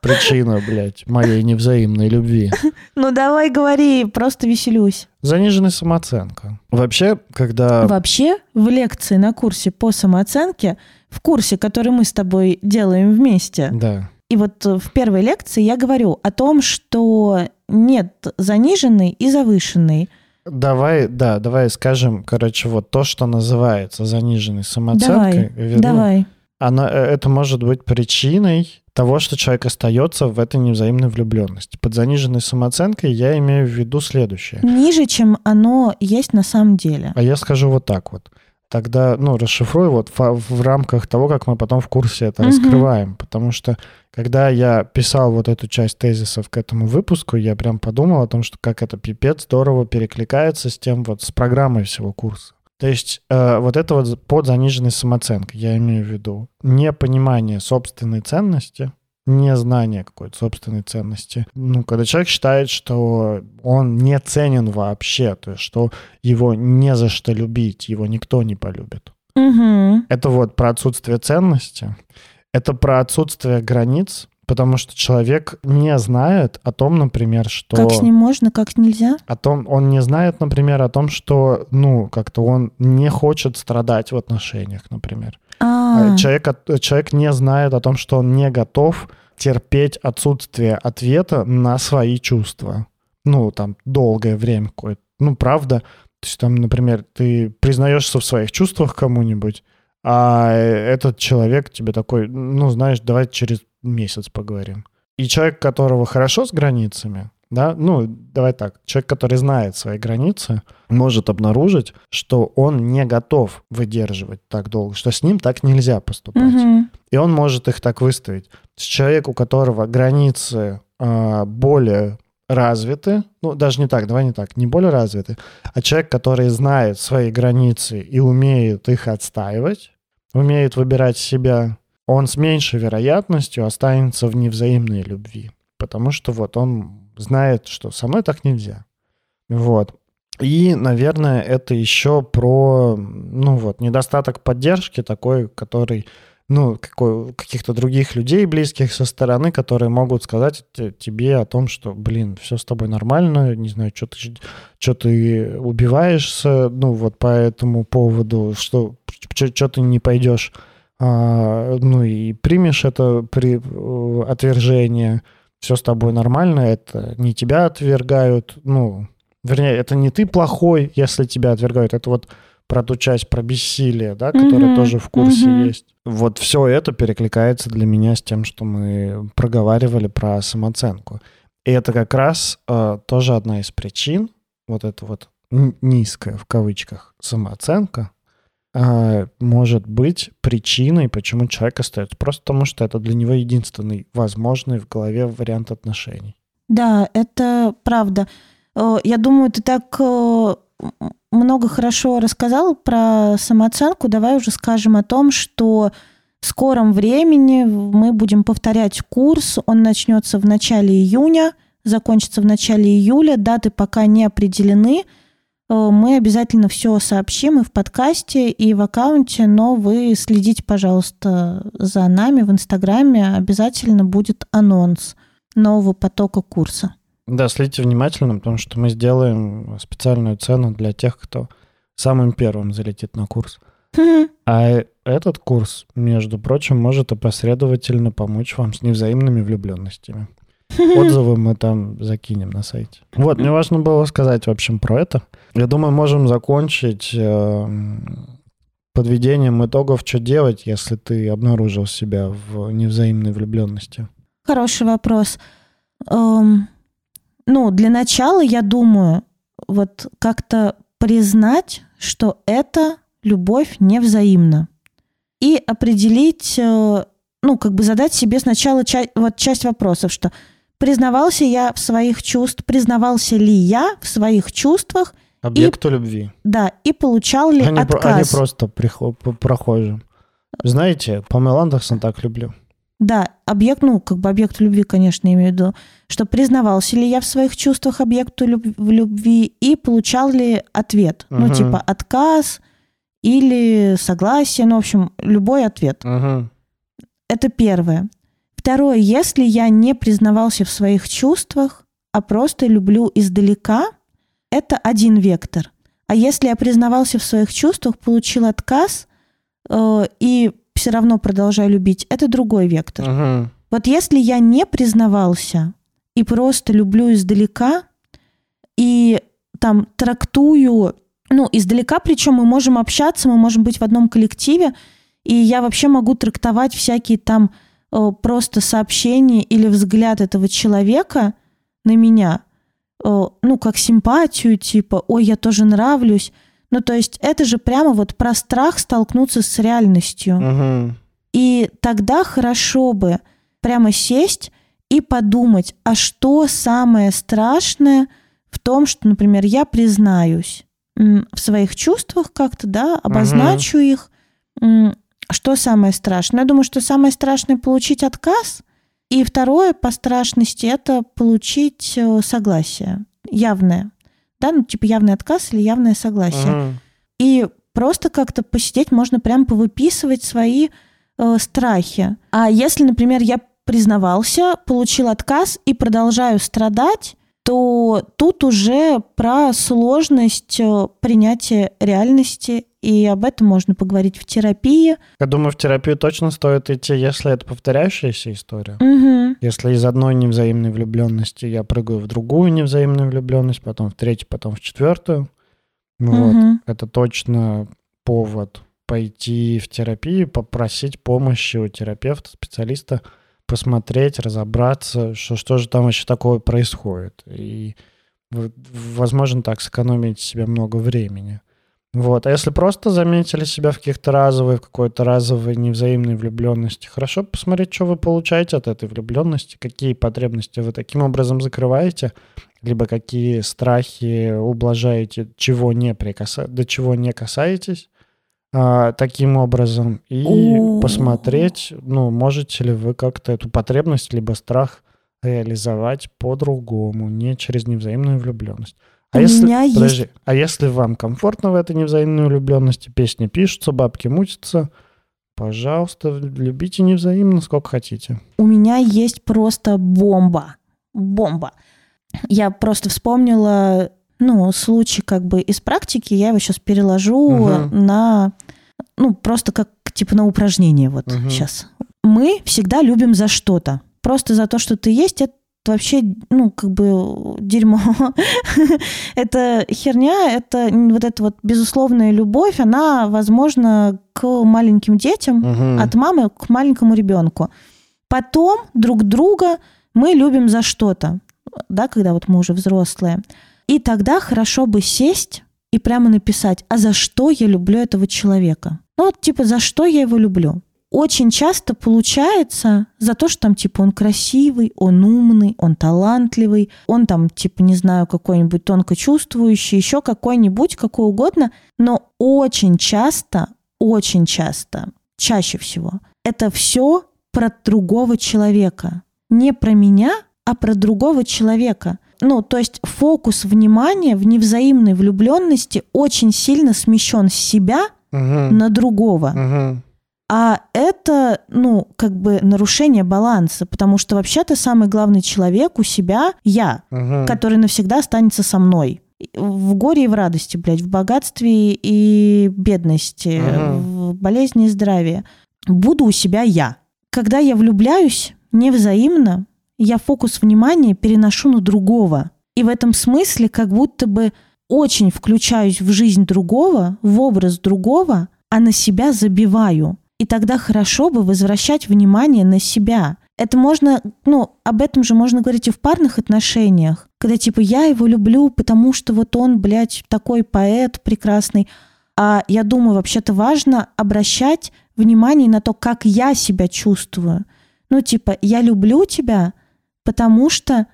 Speaker 2: Причина, блядь, моей невзаимной любви.
Speaker 1: Ну давай говори, просто веселюсь.
Speaker 2: Заниженная самооценка. Вообще, когда...
Speaker 1: Вообще, в лекции на курсе по самооценке, в курсе, который мы с тобой делаем вместе,
Speaker 2: Да.
Speaker 1: и вот э, в первой лекции я говорю о том, что нет заниженной и завышенной.
Speaker 2: Давай, да, давай скажем, короче, вот то, что называется заниженной самооценкой.
Speaker 1: Давай,
Speaker 2: ну,
Speaker 1: давай.
Speaker 2: она, э, это может быть причиной того, что человек остается в этой невзаимной влюбленности. Под заниженной самооценкой я имею в виду следующее.
Speaker 1: Ниже, чем оно есть на самом деле.
Speaker 2: А я скажу вот так вот. Тогда, ну, расшифрую вот в, в рамках того, как мы потом в курсе это
Speaker 1: Мгм.
Speaker 2: раскрываем. Потому что, когда я писал вот эту часть тезисов к этому выпуску, я прям подумал о том, что как это пипец здорово перекликается с тем вот, с программой всего курса. То есть э, вот это вот под заниженной самооценкой, я имею в виду непонимание собственной ценности, незнание какой-то собственной ценности. Ну, когда человек считает, что он не ценен вообще, то есть что его не за что любить, его никто не полюбит.
Speaker 1: Мгм.
Speaker 2: Это вот про отсутствие ценности, это про отсутствие границ, потому что человек не знает о том, например, что...
Speaker 1: Как с ним можно, как нельзя?
Speaker 2: О том, он не знает, например, о том, что, ну, как-то он не хочет страдать в отношениях, например.
Speaker 1: А,
Speaker 2: А Человек, человек не знает о том, что он не готов терпеть отсутствие ответа на свои чувства. Ну, там, долгое время какое-то. Ну, правда. То есть, там, например, ты признаешься в своих чувствах кому-нибудь, а этот человек тебе такой, ну, знаешь, давай через месяц поговорим. И человек, которого хорошо с границами, да, ну, давай так, человек, который знает свои границы, может обнаружить, что он не готов выдерживать так долго, что с ним так нельзя поступать.
Speaker 1: мгм.
Speaker 2: И он может их так выставить. Есть Человек, у которого границы а, более развиты, ну, даже не так, давай не так, не более развиты, а человек, который знает свои границы и умеет их отстаивать, умеет выбирать себя, он с меньшей вероятностью останется в невзаимной любви. Потому что вот он знает, что со мной так нельзя. Вот. И, наверное, это еще про, ну вот, недостаток поддержки такой, который, ну, какой, каких-то других людей близких со стороны, которые могут сказать те- тебе о том, что, блин, все с тобой нормально, не знаю, что ты, что ты убиваешься, ну, вот по этому поводу, что, что ты не пойдешь, а, ну, и примешь это при, э, отвержение, все с тобой нормально, это не тебя отвергают, ну, вернее, это не ты плохой, если тебя отвергают, это вот про ту часть про бессилие, да, которая
Speaker 1: Мгм,
Speaker 2: тоже в курсе
Speaker 1: мгм.
Speaker 2: есть. Вот все это перекликается для меня с тем, что мы проговаривали про самооценку. И это как раз э, тоже одна из причин, вот эта вот низкая, в кавычках, самооценка, может быть причиной, почему человек остается. Просто потому, что это для него единственный возможный в голове вариант отношений.
Speaker 1: Да, это правда. Э, Я думаю, ты так э, много хорошо рассказал про самооценку. Давай уже скажем о том, что в скором времени мы будем повторять курс. Он начнется в начале июня, закончится в начале июля. Даты пока не определены. Э, Мы обязательно все сообщим и в подкасте, и в аккаунте, но вы следите, пожалуйста, за нами в Инстаграме. Обязательно будет анонс нового потока курса.
Speaker 2: Да, следите внимательно, потому что мы сделаем специальную цену для тех, кто самым первым залетит на курс. А этот курс, между прочим, может опосредовательно помочь вам с невзаимными влюбленностями. Отзывы мы там закинем на сайте. Вот, мне важно было сказать, в общем, про это. Я думаю, можем закончить эм, подведением итогов, что делать, если ты обнаружил себя в невзаимной влюбленности.
Speaker 1: Хороший вопрос. Эм, ну, для начала, я думаю, вот как-то признать, что это любовь невзаимна. И определить, э, ну, как бы задать себе сначала ча- вот часть вопросов, что признавался я в своих чувствах, признавался ли я в своих чувствах,
Speaker 2: Объекту любви.
Speaker 1: да, и получал ли
Speaker 2: не
Speaker 1: отказ.
Speaker 2: просто прихо- п- прохожим. Знаете, Памела Андерсон так люблю.
Speaker 1: Да, объект, ну, как бы объект любви, конечно, имею в виду, что признавался ли я в своих чувствах объекту люб- в любви и получал ли ответ. Ну,
Speaker 2: Мгм.
Speaker 1: типа отказ или согласие, ну, в общем, любой ответ.
Speaker 2: Мгм.
Speaker 1: Это первое. Второе, если я не признавался в своих чувствах, а просто люблю издалека, это один вектор. А если я признавался в своих чувствах, получил отказ э, и все равно продолжаю любить, это другой вектор.
Speaker 2: Мгм.
Speaker 1: Вот если я не признавался и просто люблю издалека, и там трактую, ну, издалека, причем мы можем общаться, мы можем быть в одном коллективе, и я вообще могу трактовать всякие там э, просто сообщения или взгляд этого человека на меня, ну, как симпатию, типа, ой, я тоже нравлюсь. Ну, то есть это же прямо вот про страх столкнуться с реальностью.
Speaker 2: Мгм.
Speaker 1: И тогда хорошо бы прямо сесть и подумать, а что самое страшное в том, что, например, я признаюсь в своих чувствах как-то, да, обозначу их. М, Что самое страшное? Я думаю, что самое страшное получить отказ. И второе по страшности это получить э, согласие явное. Да, ну типа явный отказ или явное согласие.
Speaker 2: Мгм.
Speaker 1: И просто как-то посидеть, можно прям повыписывать свои э, страхи. А если, например, я признавался, получил отказ и продолжаю страдать, то тут уже про сложность э, принятия реальности, и об этом можно поговорить в терапии.
Speaker 2: Я думаю, в терапию точно стоит идти, если это повторяющаяся история.
Speaker 1: Мгм.
Speaker 2: Если из одной невзаимной влюбленности я прыгаю в другую невзаимную влюбленность, потом в третью, потом в четвертую, вот, это точно повод пойти в терапию, попросить помощи у терапевта, специалиста, посмотреть, разобраться, что, что же там вообще такое происходит. И, возможно, так сэкономить себе много времени. Вот. А если просто заметили себя в каких-то разовой, в какой-то разовой невзаимной влюбленности, хорошо посмотреть, что вы получаете от этой влюбленности, какие потребности вы таким образом закрываете, либо какие страхи ублажаете, чего не прикаса... до чего не касаетесь а, таким образом, и
Speaker 1: О.
Speaker 2: посмотреть, ну, можете ли вы как-то эту потребность либо страх реализовать по-другому, не через невзаимную влюбленность. А
Speaker 1: У
Speaker 2: если,
Speaker 1: меня есть-
Speaker 2: подожди, а если вам комфортно в этой невзаимной влюбленности, песни пишутся, бабки мутятся, пожалуйста, любите невзаимно, сколько хотите.
Speaker 1: У меня есть просто бомба. Бомба. Я просто вспомнила, ну, случай как бы из практики, я его сейчас переложу
Speaker 2: Мгм.
Speaker 1: на, ну, просто как типа на упражнение вот
Speaker 2: Мгм.
Speaker 1: сейчас. Мы всегда любим за что-то. Просто за то, что ты есть, это вообще, ну, как бы дерьмо. это херня, это вот эта вот безусловная любовь, она, возможно, к маленьким детям, от мамы к маленькому ребенку. Потом друг друга мы любим за что-то, да, когда вот мы уже взрослые. И тогда хорошо бы сесть и прямо написать, а за что я люблю этого человека? Ну вот типа, за что я его люблю? Очень часто получается за то, что там типа он красивый, он умный, он талантливый, он там типа, не знаю, какой-нибудь тонко чувствующий, еще какой-нибудь, какой угодно, но очень часто, очень часто, чаще всего, это все про другого человека. Не про меня, а про другого человека. Ну, то есть фокус внимания в невзаимной влюбленности очень сильно смещен с себя
Speaker 2: Мгм.
Speaker 1: на другого.
Speaker 2: Мгм.
Speaker 1: А это, ну, как бы нарушение баланса, потому что вообще-то самый главный человек у себя я,
Speaker 2: Мгм.
Speaker 1: который навсегда останется со мной. В горе и в радости, блядь, в богатстве и бедности,
Speaker 2: Мгм.
Speaker 1: в болезни и здравии. Буду у себя я. Когда я влюбляюсь невзаимно, я фокус внимания переношу на другого. И в этом смысле как будто бы очень включаюсь в жизнь другого, в образ другого, а на себя забиваю. И тогда хорошо бы возвращать внимание на себя. Это можно, ну, об этом же можно говорить и в парных отношениях. Когда типа я его люблю, потому что вот он, блядь, такой поэт прекрасный. А я думаю, вообще-то важно обращать внимание на то, как я себя чувствую. Ну, типа, я люблю тебя, потому что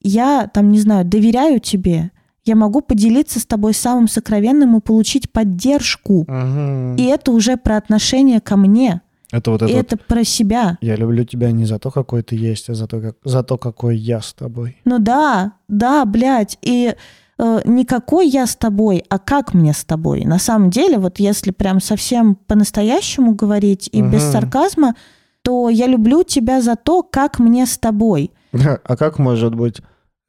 Speaker 1: я, там, не знаю, доверяю тебе. Я могу поделиться с тобой самым сокровенным и получить поддержку.
Speaker 2: Мгм.
Speaker 1: И это уже про отношение ко мне.
Speaker 2: Это вот
Speaker 1: И
Speaker 2: это вот
Speaker 1: это про себя.
Speaker 2: Я люблю тебя не за то, какой ты есть, а за то, как, за то какой я с тобой.
Speaker 1: Ну да, да, блядь. И э, не какой я с тобой, а как мне с тобой. На самом деле, вот если прям совсем по-настоящему говорить и без
Speaker 2: Мгм.
Speaker 1: сарказма, то я люблю тебя за то, как мне с тобой.
Speaker 2: А как может быть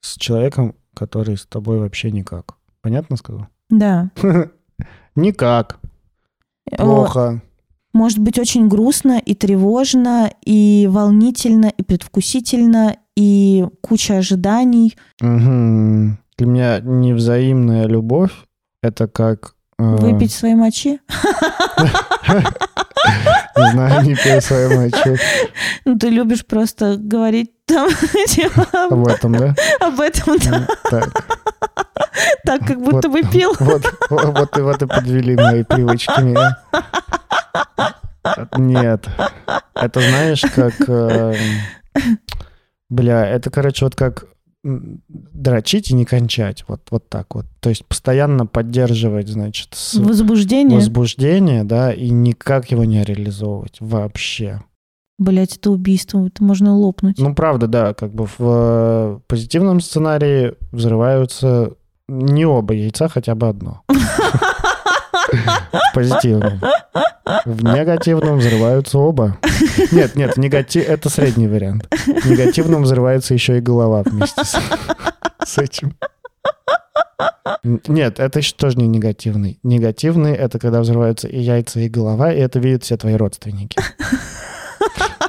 Speaker 2: с человеком, который с тобой вообще никак? Понятно сказал?
Speaker 1: Да.
Speaker 2: Никак.
Speaker 1: Э,
Speaker 2: Плохо.
Speaker 1: Может быть очень грустно и тревожно, и волнительно, и предвкусительно, и куча ожиданий.
Speaker 2: Мгм. Для меня невзаимная любовь — это как...
Speaker 1: Выпить свои мочи.
Speaker 2: Не знаю, не пей свою мочу.
Speaker 1: Ну, ты любишь просто говорить там типа,
Speaker 2: Об этом, да?
Speaker 1: об этом да,
Speaker 2: Так,
Speaker 1: как будто бы пил.
Speaker 2: вот, и вот и подвели мои привычки меня. Нет. Это знаешь, как... э, Бля, это, короче, вот как дрочить и не кончать. Вот, вот так вот. То есть постоянно поддерживать, значит,
Speaker 1: Возбуждение.
Speaker 2: возбуждение, да, и никак его не реализовывать вообще.
Speaker 1: Блять, это убийство, это можно лопнуть.
Speaker 2: Ну, правда, да, как бы в э, позитивном сценарии взрываются не оба яйца, хотя бы одно. В позитивном. В негативном взрываются оба. Нет, нет, негатив это средний вариант. В негативном взрывается еще и голова вместе с, с этим. Нет, это еще тоже не негативный. Негативный — это когда взрываются и яйца, и голова, и это видят все твои родственники.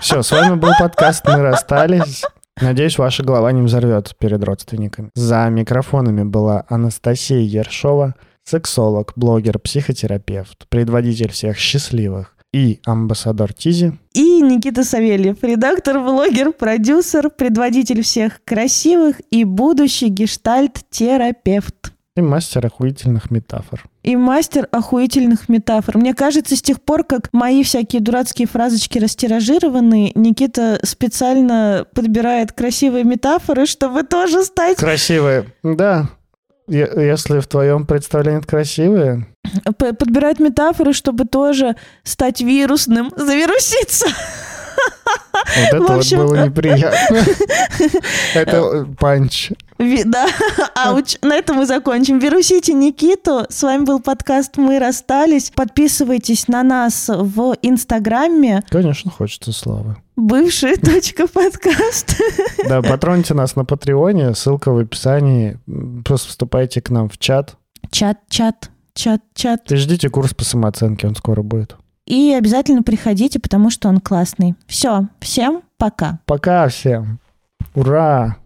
Speaker 2: Все, с вами был подкаст «Мы расстались». Надеюсь, ваша голова не взорвется перед родственниками. За микрофонами была Анастасия Ершова, сексолог, блогер, психотерапевт, предводитель всех счастливых и амбассадор Тизи.
Speaker 1: И Никита Савельев, редактор, блогер, продюсер, предводитель всех красивых и будущий гештальт-терапевт.
Speaker 2: и мастер охуительных метафор.
Speaker 1: И мастер охуительных метафор. Мне кажется, с тех пор, как мои всякие дурацкие фразочки растиражированы, Никита специально подбирает красивые метафоры, чтобы тоже стать...
Speaker 2: Красивые. Да. Если в твоем представлении это красивые,
Speaker 1: п- Подбирает метафоры, чтобы тоже стать вирусным, завируситься.
Speaker 2: Вот это
Speaker 1: общем-
Speaker 2: вот было неприятно. Это панч.
Speaker 1: Да, ауч. На этом мы закончим. Вирусите Никиту. С вами был подкаст «Мы расстались». Подписывайтесь на нас в Инстаграме
Speaker 2: Конечно, хочется славы.
Speaker 1: бывший точка подкаст.
Speaker 2: Да, патроните нас на Патреоне, ссылка в описании. Просто вступайте к нам в чат.
Speaker 1: Чат, чат, чат, чат.
Speaker 2: И ждите курс по самооценке, он скоро будет.
Speaker 1: И обязательно приходите, потому что он классный. Все, всем пока.
Speaker 2: Пока всем. Ура!